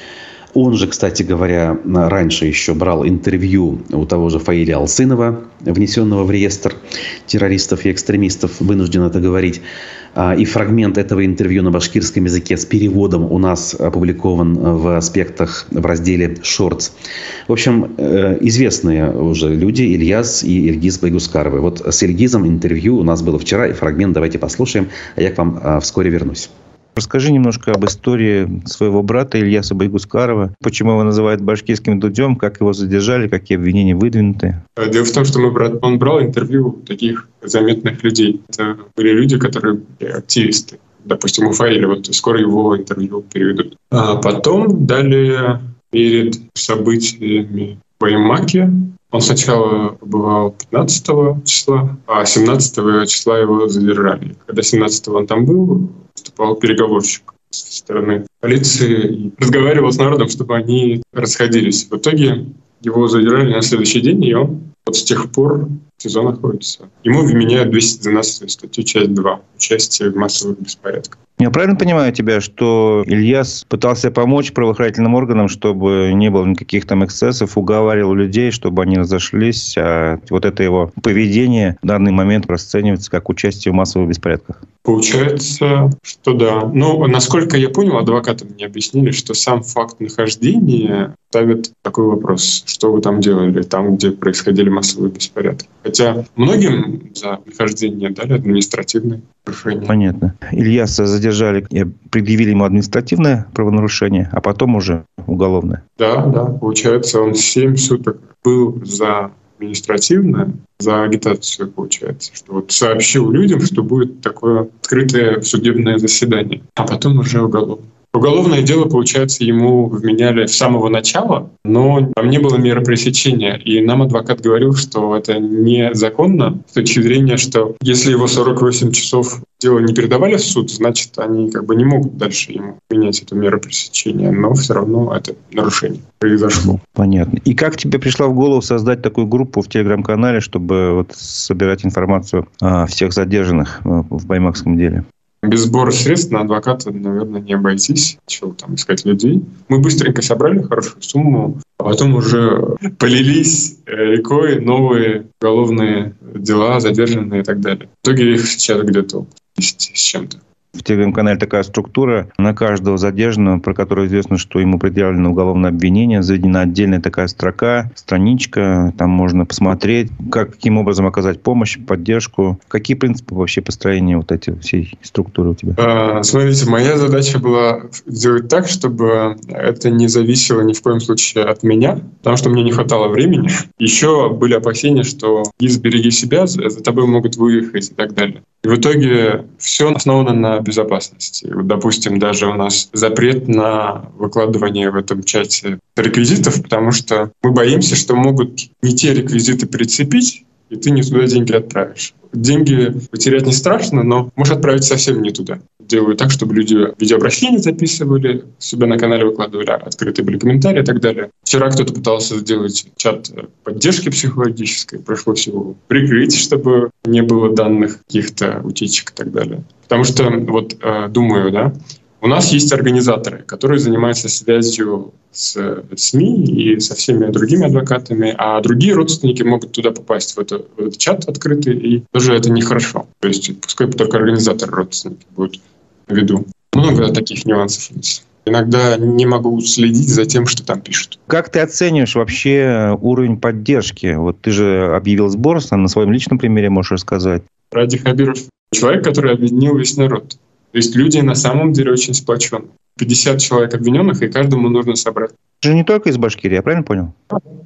Он же, кстати говоря, раньше еще брал интервью у того же Фаиля Алсынова, внесенного в реестр террористов и экстремистов, вынужден это говорить. А, и фрагмент этого интервью на башкирском языке с переводом у нас опубликован в аспектах в разделе «Шортс». В общем, э, известные уже люди Ильяс и Ильгиз Байгускаровы. Вот с Ильгизом интервью у нас было вчера, и фрагмент давайте послушаем, а я к вам а, вскоре вернусь. Расскажи немножко об истории своего брата Ильяса Байгускарова. Почему его называют башкирским дудем, как его задержали, какие обвинения выдвинуты? Дело в том, что мой брат, он брал интервью таких заметных людей. Это были люди, которые активисты. Допустим, у Фаиля, вот скоро его интервью переведут. А потом далее перед событиями в Баймаке он сначала побывал 15 числа, а 17 числа его задержали. Когда 17 он там был, выступал переговорщик со стороны полиции и разговаривал с народом, чтобы они расходились. В итоге его задержали на следующий день, и он вот с тех пор в СИЗО находится. Ему вменяют 212 статью, часть 2, участие в массовых беспорядках. Я правильно понимаю тебя, что Ильяс пытался помочь правоохранительным органам, чтобы не было никаких там эксцессов, уговаривал людей, чтобы они разошлись, а вот это его поведение в данный момент расценивается как участие в массовых беспорядках? Получается, что да. Но, насколько я понял, адвокаты мне объяснили, что сам факт нахождения ставит такой вопрос, что вы там делали, там, где происходили массовые беспорядки. Хотя многим за нахождение дали административные нарушения. Понятно. Ильяса задержали, предъявили ему административное правонарушение, а потом уже уголовное. Да, да. Получается, он 7 суток был за административное, за агитацию, получается, что вот сообщил людям, что будет такое открытое судебное заседание, а потом уже уголовное. Уголовное дело, получается, ему вменяли с самого начала, но там не было меры пресечения. И нам адвокат говорил, что это незаконно с точки зрения, что если его 48 часов дело не передавали в суд, значит, они как бы не могут дальше ему менять эту меру пресечения, но все равно это нарушение произошло. Понятно. И как тебе пришла в голову создать такую группу в Телеграм-канале, чтобы вот собирать информацию о всех задержанных э, в Баймакском деле? Без сбора средств на адвоката, наверное, не обойтись. Чего там искать людей. Мы быстренько собрали хорошую сумму, а потом уже полились рекой новые уголовные дела, задержанные и так далее. В итоге их сейчас где-то 10 с чем-то. В телеграм-канале такая структура. На каждого задержанного, про которого известно, что ему предъявлено уголовное обвинение, заведена отдельная такая строка, страничка. Там можно посмотреть, как, каким образом оказать помощь, поддержку. Какие принципы вообще построения вот этой всей структуры у тебя? А, смотрите, моя задача была сделать так, чтобы это не зависело ни в коем случае от меня, потому что мне не хватало времени. Еще были опасения, что «избереги себя», за тобой могут выехать и так далее. И в итоге все основано на безопасности. Вот, допустим, даже у нас запрет на выкладывание в этом чате реквизитов, потому что мы боимся, что могут не те реквизиты прицепить, и ты не туда деньги отправишь. Деньги потерять не страшно, но можешь отправить совсем не туда. Делаю так, чтобы люди видеообращения записывали, себя на канале выкладывали, открытые были комментарии и так далее. Вчера кто-то пытался сделать чат поддержки психологической, пришлось его прикрыть, чтобы не было данных каких-то утечек и так далее. Потому что, вот э, думаю, да, у нас есть организаторы, которые занимаются связью с СМИ и со всеми другими адвокатами, а другие родственники могут туда попасть, в, это, в этот чат открытый, и тоже это нехорошо. То есть пускай только организаторы родственники будут в виду. Много таких нюансов есть. Иногда не могу следить за тем, что там пишут. Как ты оцениваешь вообще уровень поддержки? Вот ты же объявил сбор, на своем личном примере можешь рассказать. Ради Хабиров человек, который объединил весь народ. То есть люди на самом деле очень сплочены. 50 человек обвиненных, и каждому нужно собрать. Это же не только из Башкирии, я правильно понял?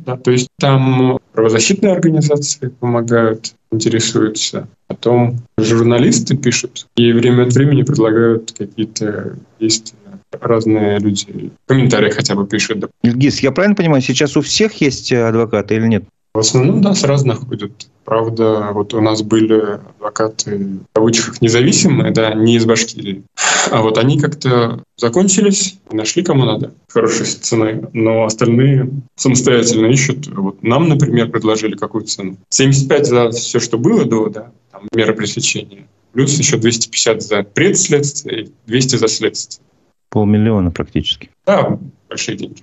Да, то есть там правозащитные организации помогают, интересуются. Потом журналисты пишут и время от времени предлагают какие-то действия. Разные люди комментарии хотя бы пишут. Ильгиз, я правильно понимаю, сейчас у всех есть адвокаты или нет? В основном, да, с разных ходят. Правда, вот у нас были адвокаты, в кавычках, независимые, да, не из Башкирии. А вот они как-то закончились, нашли кому надо хорошей ценой, но остальные самостоятельно ищут. Вот нам, например, предложили какую цену. 75 за все, что было до, да, там, меры пресечения. Плюс еще 250 за предследствие и 200 за следствие. Полмиллиона практически. Да, большие деньги.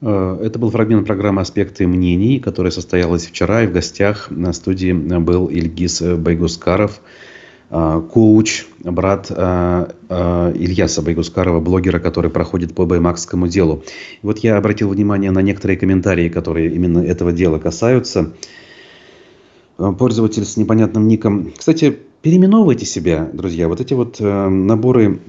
Э, это был фрагмент программы «Аспекты мнений», которая состоялась вчера, и в гостях на студии был Ильгиз Байгускаров, э, коуч, брат э, Ильяса Байгускарова, блогера, который проходит по Баймакскому делу. Вот я обратил внимание на некоторые комментарии, которые именно этого дела касаются. Пользователь с непонятным ником. Кстати, Переименовывайте себя, друзья. Вот эти вот э, наборы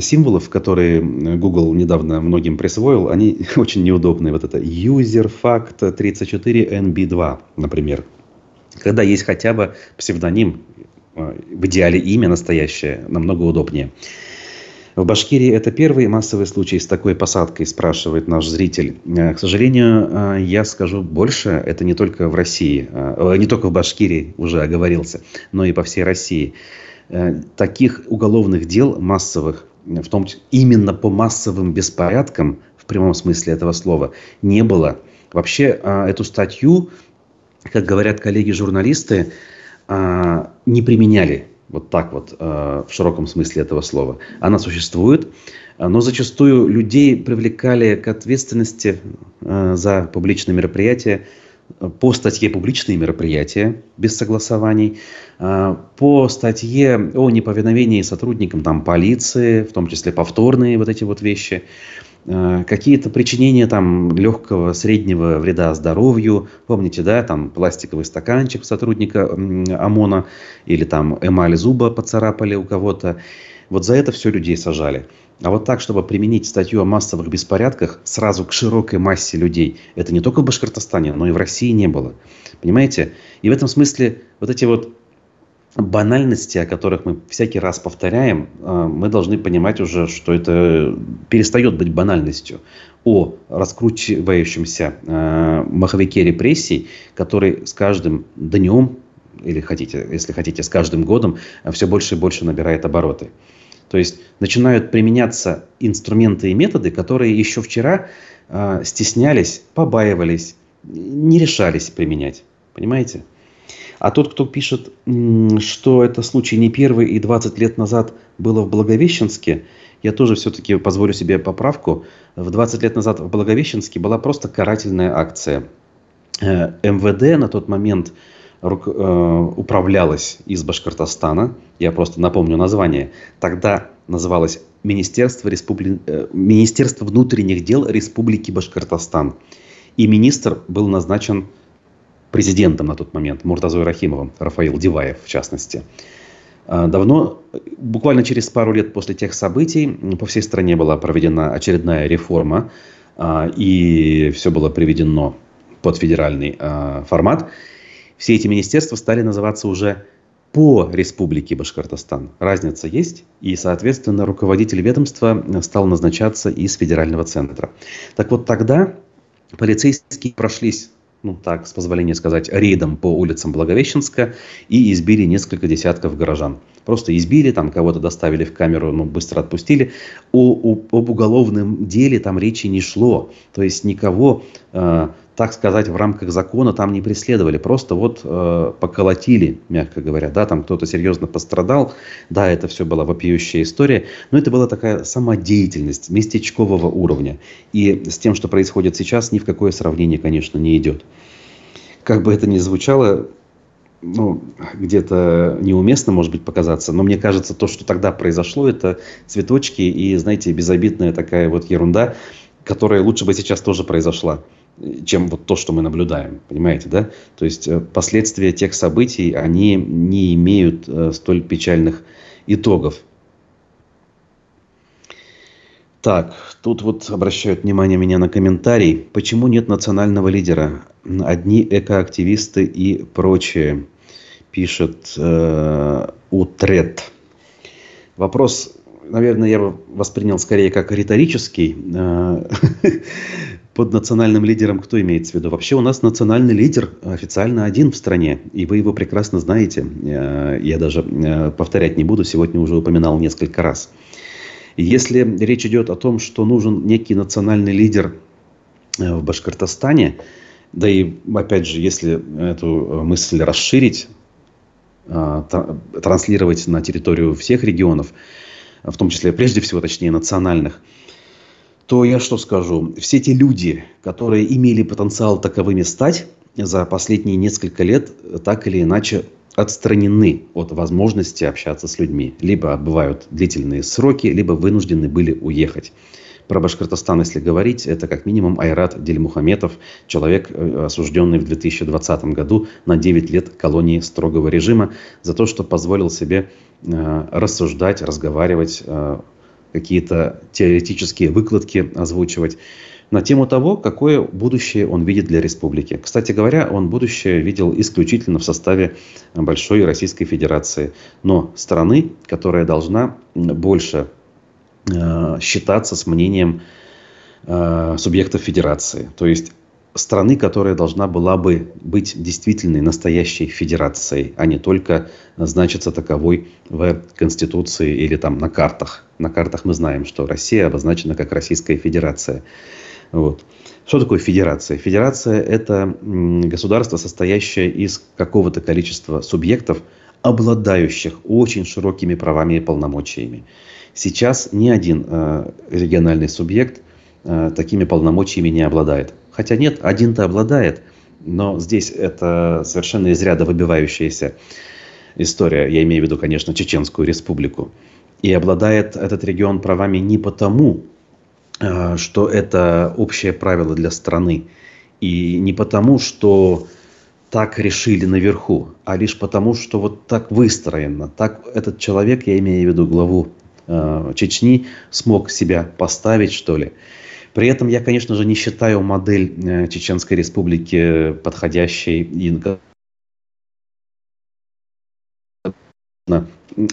символов, которые Google недавно многим присвоил, они очень неудобные. Вот это user fact 34 nb2, например. Когда есть хотя бы псевдоним, э, в идеале имя настоящее, намного удобнее. В Башкирии это первый массовый случай с такой посадкой, спрашивает наш зритель. Э, к сожалению, э, я скажу больше, это не только в России, э, не только в Башкирии уже оговорился, но и по всей России. Таких уголовных дел массовых, в том именно по массовым беспорядкам, в прямом смысле этого слова, не было. Вообще эту статью, как говорят коллеги-журналисты, не применяли вот так вот, э, в широком смысле этого слова. Она существует, э, но зачастую людей привлекали к ответственности э, за публичные мероприятия по статье «Публичные мероприятия» без согласований, по статье о неповиновении сотрудникам там, полиции, в том числе повторные вот эти вот вещи – какие-то причинения там легкого, среднего вреда здоровью. Помните, да, там пластиковый стаканчик сотрудника ОМОНа или там эмаль зуба поцарапали у кого-то. Вот за это все людей сажали. А вот так, чтобы применить статью о массовых беспорядках сразу к широкой массе людей, это не только в Башкортостане, но и в России не было. Понимаете? И в этом смысле вот эти вот банальности, о которых мы всякий раз повторяем, э, мы должны понимать уже, что это перестает быть банальностью о раскручивающемся э, маховике репрессий, который с каждым днем, или хотите, если хотите, с каждым годом э, все больше и больше набирает обороты. То есть начинают применяться инструменты и методы, которые еще вчера стеснялись, побаивались, не решались применять. Понимаете? А тот, кто пишет, что это случай не первый и 20 лет назад было в Благовещенске, я тоже все-таки позволю себе поправку. В 20 лет назад в Благовещенске была просто карательная акция. Э, МВД на тот момент э, управлялась из Башкортостана. Я просто напомню название. Тогда называлось Министерство, Республи... э, Министерство внутренних дел Республики Башкортостан. И министр был назначен президентом на тот момент, Муртазой Рахимовым, Рафаил Диваев в частности. А, давно, буквально через пару лет после тех событий, по всей стране была проведена очередная реформа, а, и все было приведено под федеральный а, формат. Все эти министерства стали называться уже по республике Башкортостан. Разница есть, и, соответственно, руководитель ведомства стал назначаться из федерального центра. Так вот, тогда полицейские прошлись ну так, с позволения сказать, рейдом по улицам Благовещенска и избили несколько десятков горожан. Просто избили, там кого-то доставили в камеру, ну, быстро отпустили. О, о, об уголовном деле там речи не шло. То есть никого э, так сказать, в рамках закона там не преследовали, просто вот э, поколотили, мягко говоря, да, там кто-то серьезно пострадал, да, это все была вопиющая история, но это была такая самодеятельность местечкового уровня, и с тем, что происходит сейчас, ни в какое сравнение, конечно, не идет. Как бы это ни звучало, ну, где-то неуместно, может быть, показаться, но мне кажется, то, что тогда произошло, это цветочки и, знаете, безобидная такая вот ерунда, которая лучше бы сейчас тоже произошла чем вот то, что мы наблюдаем, понимаете, да? То есть э, последствия тех событий, они не имеют э, столь печальных итогов. Так, тут вот обращают внимание меня на комментарий. Почему нет национального лидера? Одни экоактивисты и прочее, пишет э, Утрет. Вопрос, наверное, я бы воспринял скорее как риторический. Под национальным лидером кто имеется в виду? Вообще у нас национальный лидер официально один в стране, и вы его прекрасно знаете. Э, я даже э, повторять не буду, сегодня уже упоминал несколько раз. Если речь идет о том, что нужен некий национальный лидер э, в Башкортостане, да и опять же, если эту мысль расширить, транслировать на территорию всех регионов, в том числе, прежде всего, точнее, национальных, то я что скажу? Все те люди, которые имели потенциал таковыми стать, за последние несколько лет так или иначе отстранены от возможности общаться с людьми. Либо отбывают длительные сроки, либо вынуждены были уехать. Про Башкортостан, если говорить, это как минимум Айрат Дельмухаметов, человек, э, осужденный в 2020 году на 9 лет колонии строгого режима за то, что позволил себе э, рассуждать, разговаривать э, какие-то теоретические выкладки озвучивать на тему того, какое будущее он видит для республики. Кстати говоря, он будущее видел исключительно в составе Большой Российской Федерации, но страны, которая должна больше э, считаться с мнением э, субъектов федерации. То есть страны, которая должна была бы быть действительной, настоящей федерацией, а не только значиться таковой в Конституции или там на картах. На картах мы знаем, что Россия обозначена как Российская Федерация. Вот. Что такое федерация? Федерация – это государство, состоящее из какого-то количества субъектов, обладающих очень широкими правами и полномочиями. Сейчас ни один э, региональный субъект э, такими полномочиями не обладает. Хотя нет, один-то обладает, но здесь это совершенно из ряда выбивающаяся история. Я имею в виду, конечно, Чеченскую республику. И обладает этот регион правами не потому, э, что это общее правило для страны, и не потому, что так решили наверху, а лишь потому, что вот так выстроено. Так этот человек, я имею в виду главу э, Чечни, смог себя поставить, что ли. При этом я, конечно же, не считаю модель э, Чеченской Республики подходящей и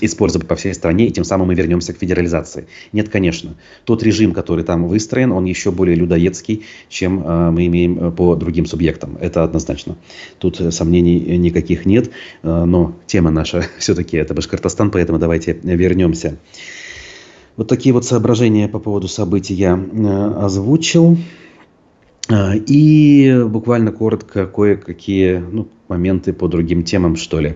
использовать по всей стране, и тем самым мы вернемся к федерализации. Нет, конечно. Тот режим, который там выстроен, он еще более людоедский, чем э, мы имеем э, по другим субъектам. Это однозначно. Тут сомнений никаких нет, э, но тема наша все-таки это Башкортостан, поэтому давайте вернемся. Вот такие вот соображения по поводу событий я э, озвучил. Э, и буквально коротко кое-какие ну, моменты по другим темам, что ли.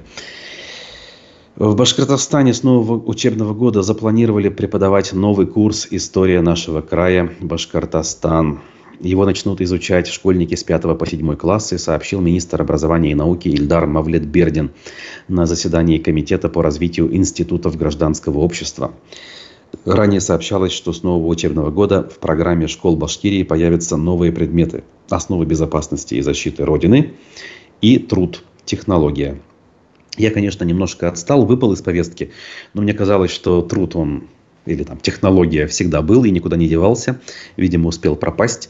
В Башкортостане с нового учебного года запланировали преподавать новый курс «История нашего края Башкортостан». Его начнут изучать школьники с 5 по 7 классы, сообщил министр образования и науки Ильдар Мавлетбердин на заседании Комитета по развитию институтов гражданского общества. Ранее сообщалось, что с нового учебного года в программе школ Башкирии появятся новые предметы «Основы безопасности и защиты Родины» и «Труд. Технология». Я, конечно, немножко отстал, выпал из повестки, но мне казалось, что труд, он или там технология всегда был и никуда не девался. Видимо, успел пропасть.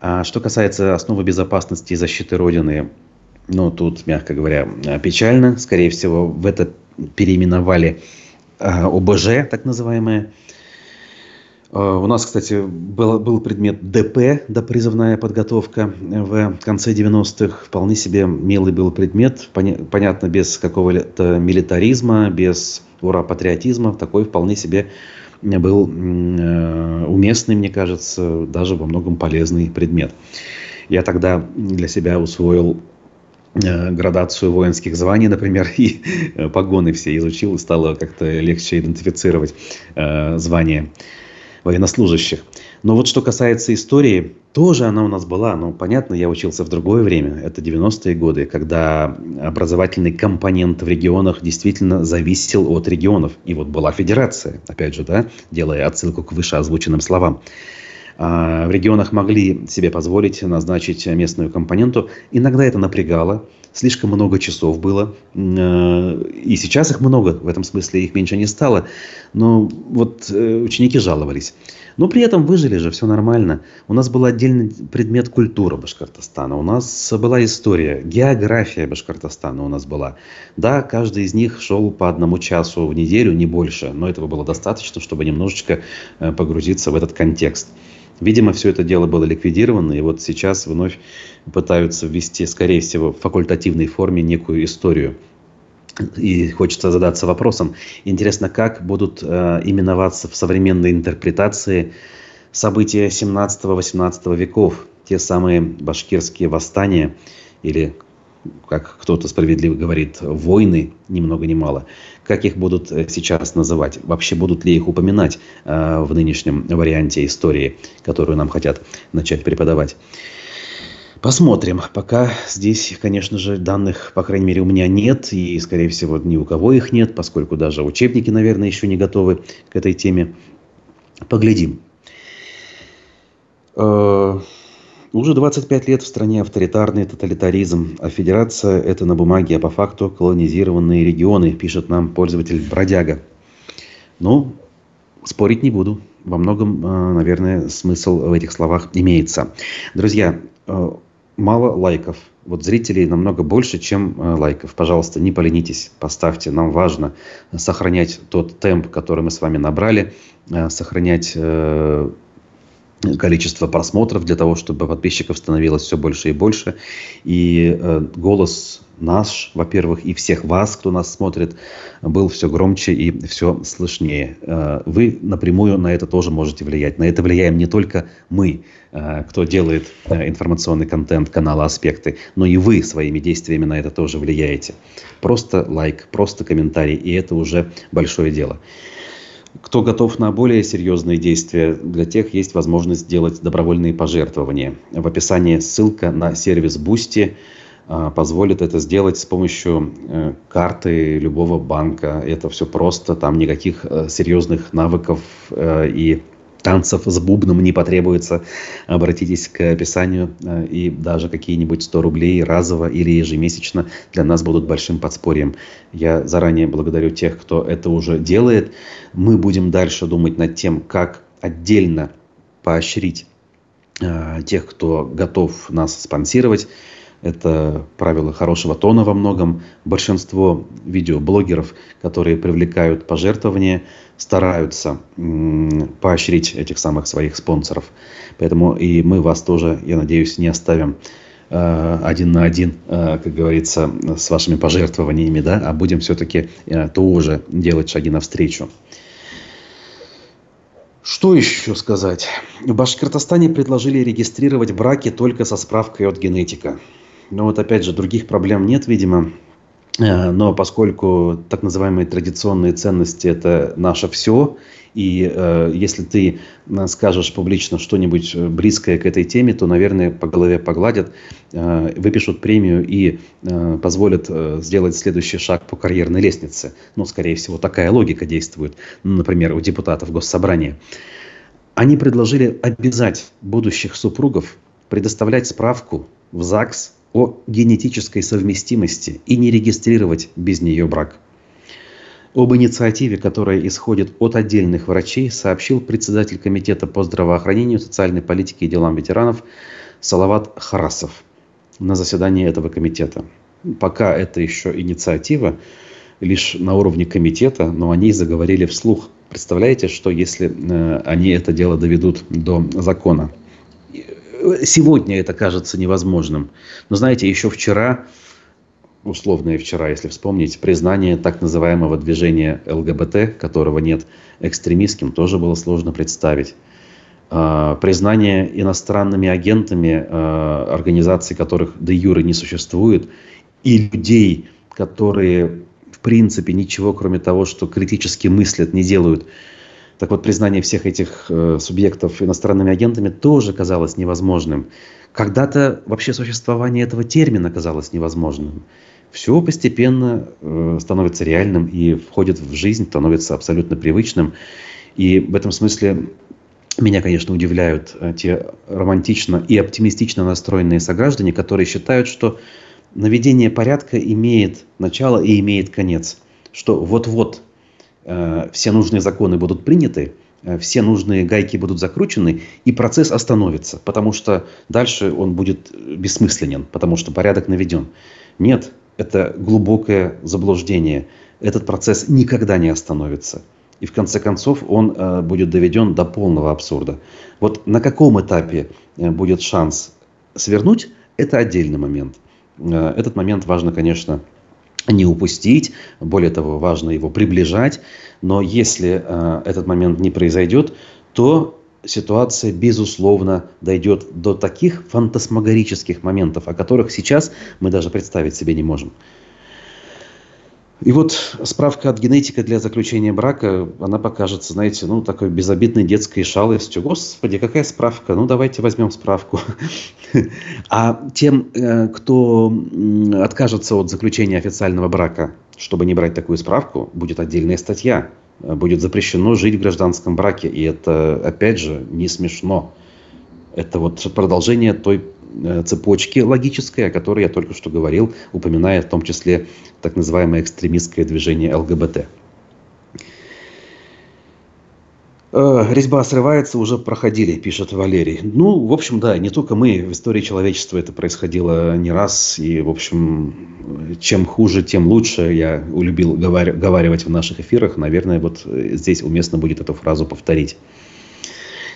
А что касается основы безопасности и защиты Родины, ну, тут, мягко говоря, печально. Скорее всего, в это переименовали Э, ОБЖ, так называемые. Э, у нас, кстати, был, был предмет ДП, допризывная подготовка в конце 90-х. Вполне себе милый был предмет, понятно, без какого-то милитаризма, без ура-патриотизма. Такой вполне себе был э, уместный, мне кажется, даже во многом полезный предмет. Я тогда для себя усвоил Э, градацию воинских званий, например, и э, погоны все изучил, и стало как-то легче идентифицировать э, звания военнослужащих. Но вот что касается истории, тоже она у нас была, но понятно, я учился в другое время, это 90-е годы, когда образовательный компонент в регионах действительно зависел от регионов. И вот была федерация, опять же, да, делая отсылку к вышеозвученным словам. А, в регионах могли себе позволить назначить местную компоненту. Иногда это напрягало, слишком много часов было. Э, и сейчас их много, в этом смысле их меньше не стало. Но вот э, ученики жаловались. Но при этом выжили же, все нормально. У нас был отдельный предмет культура Башкортостана. У нас была история, география Башкортостана у нас была. Да, каждый из них шел по одному часу в неделю, не больше. Но этого было достаточно, чтобы немножечко э, погрузиться в этот контекст. Видимо, все это дело было ликвидировано, и вот сейчас вновь пытаются ввести, скорее всего, в факультативной форме некую историю. И хочется задаться вопросом, интересно, как будут э, именоваться в современной интерпретации события 17-18 веков, те самые башкирские восстания или как кто-то справедливо говорит, войны, ни много ни мало. Как их будут э, сейчас называть? Вообще будут ли их упоминать э, в нынешнем варианте истории, которую нам хотят начать преподавать? Посмотрим. Пока здесь, конечно же, данных, по крайней мере, у меня нет, и, скорее всего, ни у кого их нет, поскольку даже учебники, наверное, еще не готовы к этой теме. Поглядим. Э, уже 25 лет в стране авторитарный тоталитаризм, а федерация – это на бумаге, а по факту колонизированные регионы, пишет нам пользователь Бродяга. Ну, спорить не буду. Во многом, э, наверное, смысл в этих словах имеется. Друзья, э, мало лайков. Вот зрителей намного больше, чем э, лайков. Пожалуйста, не поленитесь, поставьте. Нам важно сохранять тот темп, который мы с вами набрали, сохранять количество просмотров для того, чтобы подписчиков становилось все больше и больше. И э, голос наш, во-первых, и всех вас, кто нас смотрит, был все громче и все слышнее. Э, вы напрямую на это тоже можете влиять. На это влияем не только мы, э, кто делает э, информационный контент канала «Аспекты», но и вы своими действиями на это тоже влияете. Просто лайк, просто комментарий, и это уже большое дело. Кто готов на более серьезные действия, для тех есть возможность сделать добровольные пожертвования. В описании ссылка на сервис Boosty а, позволит это сделать с помощью э, карты любого банка. Это все просто, там никаких э, серьезных навыков э, и танцев с бубном не потребуется. Обратитесь к описанию, э, и даже какие-нибудь 100 рублей разово или ежемесячно для нас будут большим подспорьем. Я заранее благодарю тех, кто это уже делает. Мы будем дальше думать над тем, как отдельно поощрить э, тех, кто готов нас спонсировать. Это правило хорошего тона во многом. Большинство видеоблогеров, которые привлекают пожертвования, стараются поощрить этих самых своих спонсоров. Поэтому и мы вас тоже, я надеюсь, не оставим э, один на один, э, как говорится, с вашими пожертвованиями, да, а будем все-таки э, тоже делать шаги навстречу. Что еще сказать? В Башкортостане предложили регистрировать браки только со справкой от генетика. Но вот опять же, других проблем нет, видимо. Э, но поскольку так называемые традиционные ценности – это наше все, и э, если ты э, скажешь публично что-нибудь близкое к этой теме, то, наверное, по голове погладят, э, выпишут премию и э, позволят э, сделать следующий шаг по карьерной лестнице. Ну, скорее всего, такая логика действует, например, у депутатов Госсобрания. Они предложили обязать будущих супругов предоставлять справку в ЗАГС о генетической совместимости и не регистрировать без нее брак. Об инициативе, которая исходит от отдельных врачей, сообщил председатель Комитета по здравоохранению, социальной политике и делам ветеранов Салават Харасов на заседании этого комитета. Пока это еще инициатива, лишь на уровне комитета, но они заговорили вслух. Представляете, что если э, они это дело доведут до закона? Сегодня это кажется невозможным. Но знаете, еще вчера, условное вчера, если вспомнить, признание так называемого движения ЛГБТ, которого нет экстремистским, тоже было сложно представить. А, признание иностранными агентами а, организаций, которых де юры не существует, и людей, которые в принципе ничего, кроме того, что критически мыслят, не делают – так вот, признание всех этих э, субъектов иностранными агентами тоже казалось невозможным. Когда-то вообще существование этого термина казалось невозможным. Все постепенно э, становится реальным и входит в жизнь, становится абсолютно привычным. И в этом смысле меня, конечно, удивляют э, те романтично и оптимистично настроенные сограждане, которые считают, что наведение порядка имеет начало и имеет конец. Что вот-вот все нужные законы будут приняты, э, все нужные гайки будут закручены, и процесс остановится, потому что дальше он будет бессмысленен, потому что порядок наведен. Нет, это глубокое заблуждение. Этот процесс никогда не остановится. И в конце концов он э, будет доведен до полного абсурда. Вот на каком этапе э, будет шанс свернуть, это отдельный момент. Э, этот момент важно, конечно, не упустить, более того, важно его приближать. Но если э, этот момент не произойдет, то ситуация, безусловно, дойдет до таких фантасмагорических моментов, о которых сейчас мы даже представить себе не можем. И вот справка от генетика для заключения брака, она покажется, знаете, ну, такой безобидной детской шалостью. Господи, какая справка? Ну, давайте возьмем справку. А тем, э, кто откажется от заключения официального брака, чтобы не брать такую справку, будет отдельная статья. Будет запрещено жить в гражданском браке. И это, опять же, не смешно. Это вот продолжение той Э, цепочки логической, о которой я только что говорил, упоминая в том числе так называемое экстремистское движение ЛГБТ. Э, резьба срывается, уже проходили, пишет Валерий. Ну, в общем, да, не только мы, в истории человечества это происходило не раз. И, в общем, чем хуже, тем лучше. Я улюбил говаривать в наших эфирах. Наверное, вот здесь уместно будет эту фразу повторить.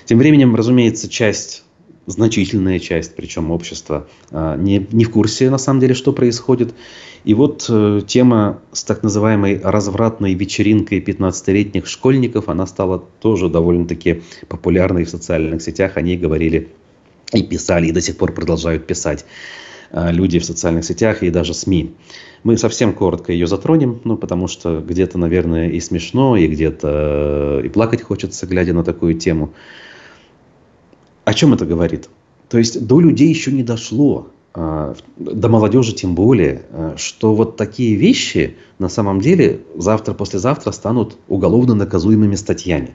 Тем временем, разумеется, часть значительная часть, причем общества, а, не, не в курсе на самом деле, что происходит. И вот э, тема с так называемой развратной вечеринкой 15-летних школьников, она стала тоже довольно-таки популярной в социальных сетях. О ней говорили и писали, и до сих пор продолжают писать а, люди в социальных сетях и даже СМИ. Мы совсем коротко ее затронем, ну, потому что где-то, наверное, и смешно, и где-то э, и плакать хочется, глядя на такую тему. О чем это говорит? То есть до людей еще не дошло, а, до молодежи тем более, а, что вот такие вещи на самом деле завтра-послезавтра станут уголовно наказуемыми статьями.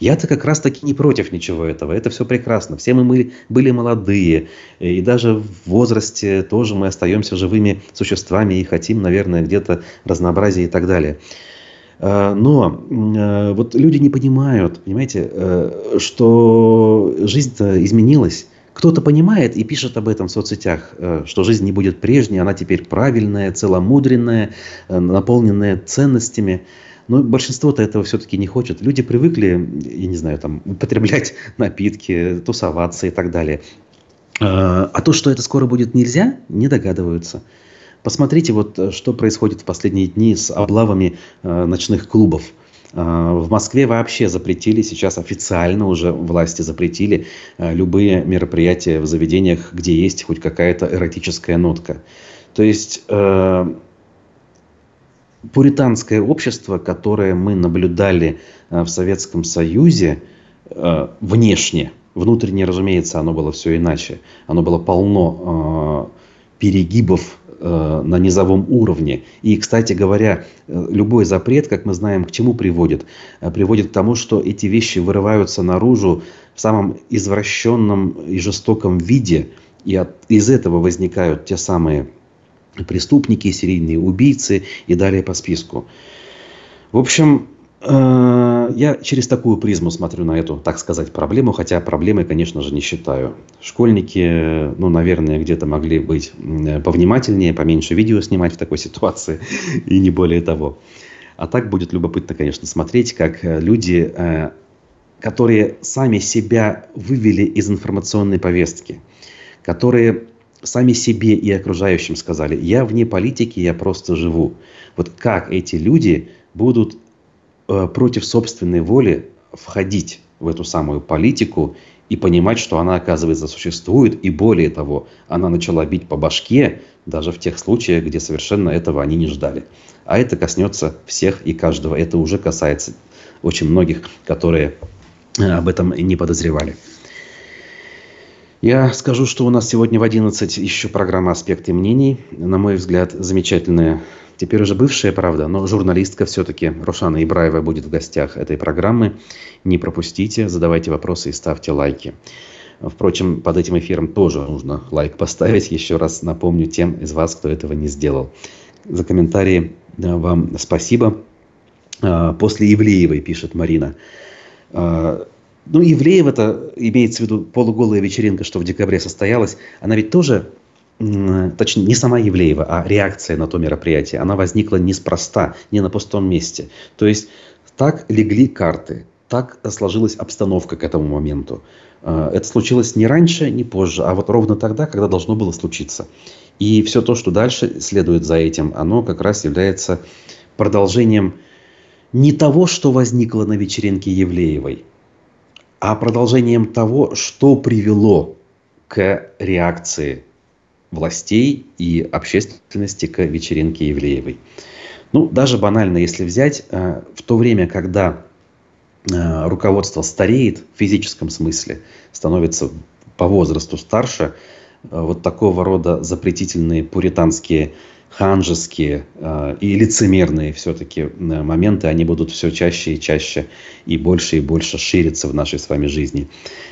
Я-то как раз таки не против ничего этого. Это все прекрасно. Все мы были молодые. И даже в возрасте тоже мы остаемся живыми существами и хотим, наверное, где-то разнообразия и так далее. Э, но э, вот люди не понимают, понимаете, э, что жизнь-то изменилась. Кто-то понимает и пишет об этом в соцсетях, что жизнь не будет прежней, она теперь правильная, целомудренная, наполненная ценностями. Но большинство-то этого все-таки не хочет. Люди привыкли, я не знаю, там, употреблять напитки, тусоваться и так далее. А то, что это скоро будет нельзя, не догадываются. Посмотрите, вот э, что происходит в последние дни с облавами э, ночных клубов. Э, в Москве вообще запретили, сейчас официально уже власти запретили э, любые мероприятия в заведениях, где есть хоть какая-то эротическая нотка. То есть э, пуританское общество, которое мы наблюдали в Советском Союзе э, внешне, внутренне, разумеется, оно было все иначе. Оно было полно э, перегибов на низовом уровне. И, кстати говоря, э, любой запрет, как мы знаем, к чему приводит? Э, приводит к тому, что эти вещи вырываются наружу в самом извращенном и жестоком виде. И от, из этого возникают те самые преступники, серийные убийцы и далее по списку. В общем, Э, я через такую призму смотрю на эту, так сказать, проблему, хотя проблемой, конечно же, не считаю. Школьники, ну, наверное, где-то могли быть повнимательнее, поменьше видео снимать в такой ситуации, и не более того. А так будет любопытно, конечно, смотреть, как э, люди, э, которые сами себя вывели из информационной повестки, которые сами себе и окружающим сказали, я вне политики, я просто живу. Вот как эти люди будут Э, против собственной воли входить в эту самую политику и понимать, что она, оказывается, существует, и более того, она начала бить по башке даже в тех случаях, где совершенно этого они не ждали. А это коснется всех и каждого. Это уже касается очень многих, которые э, об этом не подозревали. Я скажу, что у нас сегодня в 11 еще программа «Аспекты мнений». На мой взгляд, замечательная теперь уже бывшая, правда, но журналистка все-таки Рошана Ибраева будет в гостях этой программы. Не пропустите, задавайте вопросы и ставьте лайки. Впрочем, под этим эфиром тоже нужно лайк поставить. Еще раз напомню тем из вас, кто этого не сделал. За комментарии вам спасибо. А, после Ивлеевой, пишет Марина. А, ну, Ивлеев это имеется в виду полуголая вечеринка, что в декабре состоялась. Она ведь тоже точнее, не сама Евлеева, а реакция на то мероприятие, она возникла неспроста, не на пустом месте. То есть Так легли карты, так сложилась обстановка к этому моменту. Э, это случилось не раньше, не позже, а вот ровно тогда, когда должно было случиться. И все то, что дальше следует за этим, оно как раз является продолжением не того, что возникло на вечеринке Евлеевой, а продолжением того, что привело к реакции властей и общественности к вечеринке Евлеевой. Ну, даже банально, если взять, э, в то время, когда э, руководство стареет в физическом смысле, становится по возрасту старше, э, вот такого рода запретительные пуританские ханжеские э, и лицемерные все-таки э, моменты, они будут все чаще и чаще и больше и больше шириться в нашей с вами жизни.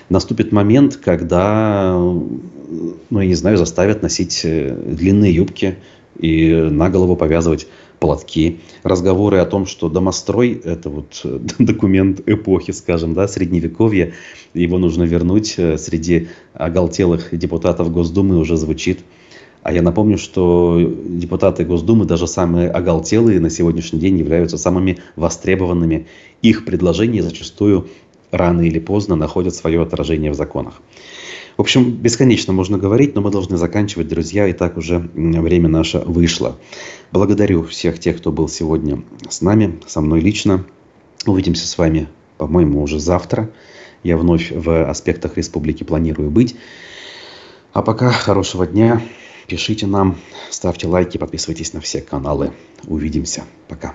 Наступит момент, когда, ну, я не знаю, заставят носить э, длинные юбки и на голову повязывать платки. Разговоры о том, что домострой – это вот документ эпохи, скажем, да, средневековья, его нужно вернуть среди оголтелых депутатов Госдумы уже звучит – а я напомню, что депутаты Госдумы, даже самые оголтелые на сегодняшний день, являются самыми востребованными. Их предложения зачастую рано или поздно находят свое отражение в законах. В общем, бесконечно можно говорить, но мы должны заканчивать, друзья, и так уже время наше вышло. Благодарю всех тех, кто был сегодня с нами, со мной лично. Увидимся с вами, по-моему, уже завтра. Я вновь в аспектах республики планирую быть. А пока хорошего дня. Пишите нам, ставьте лайки, подписывайтесь на все каналы. Увидимся. Пока.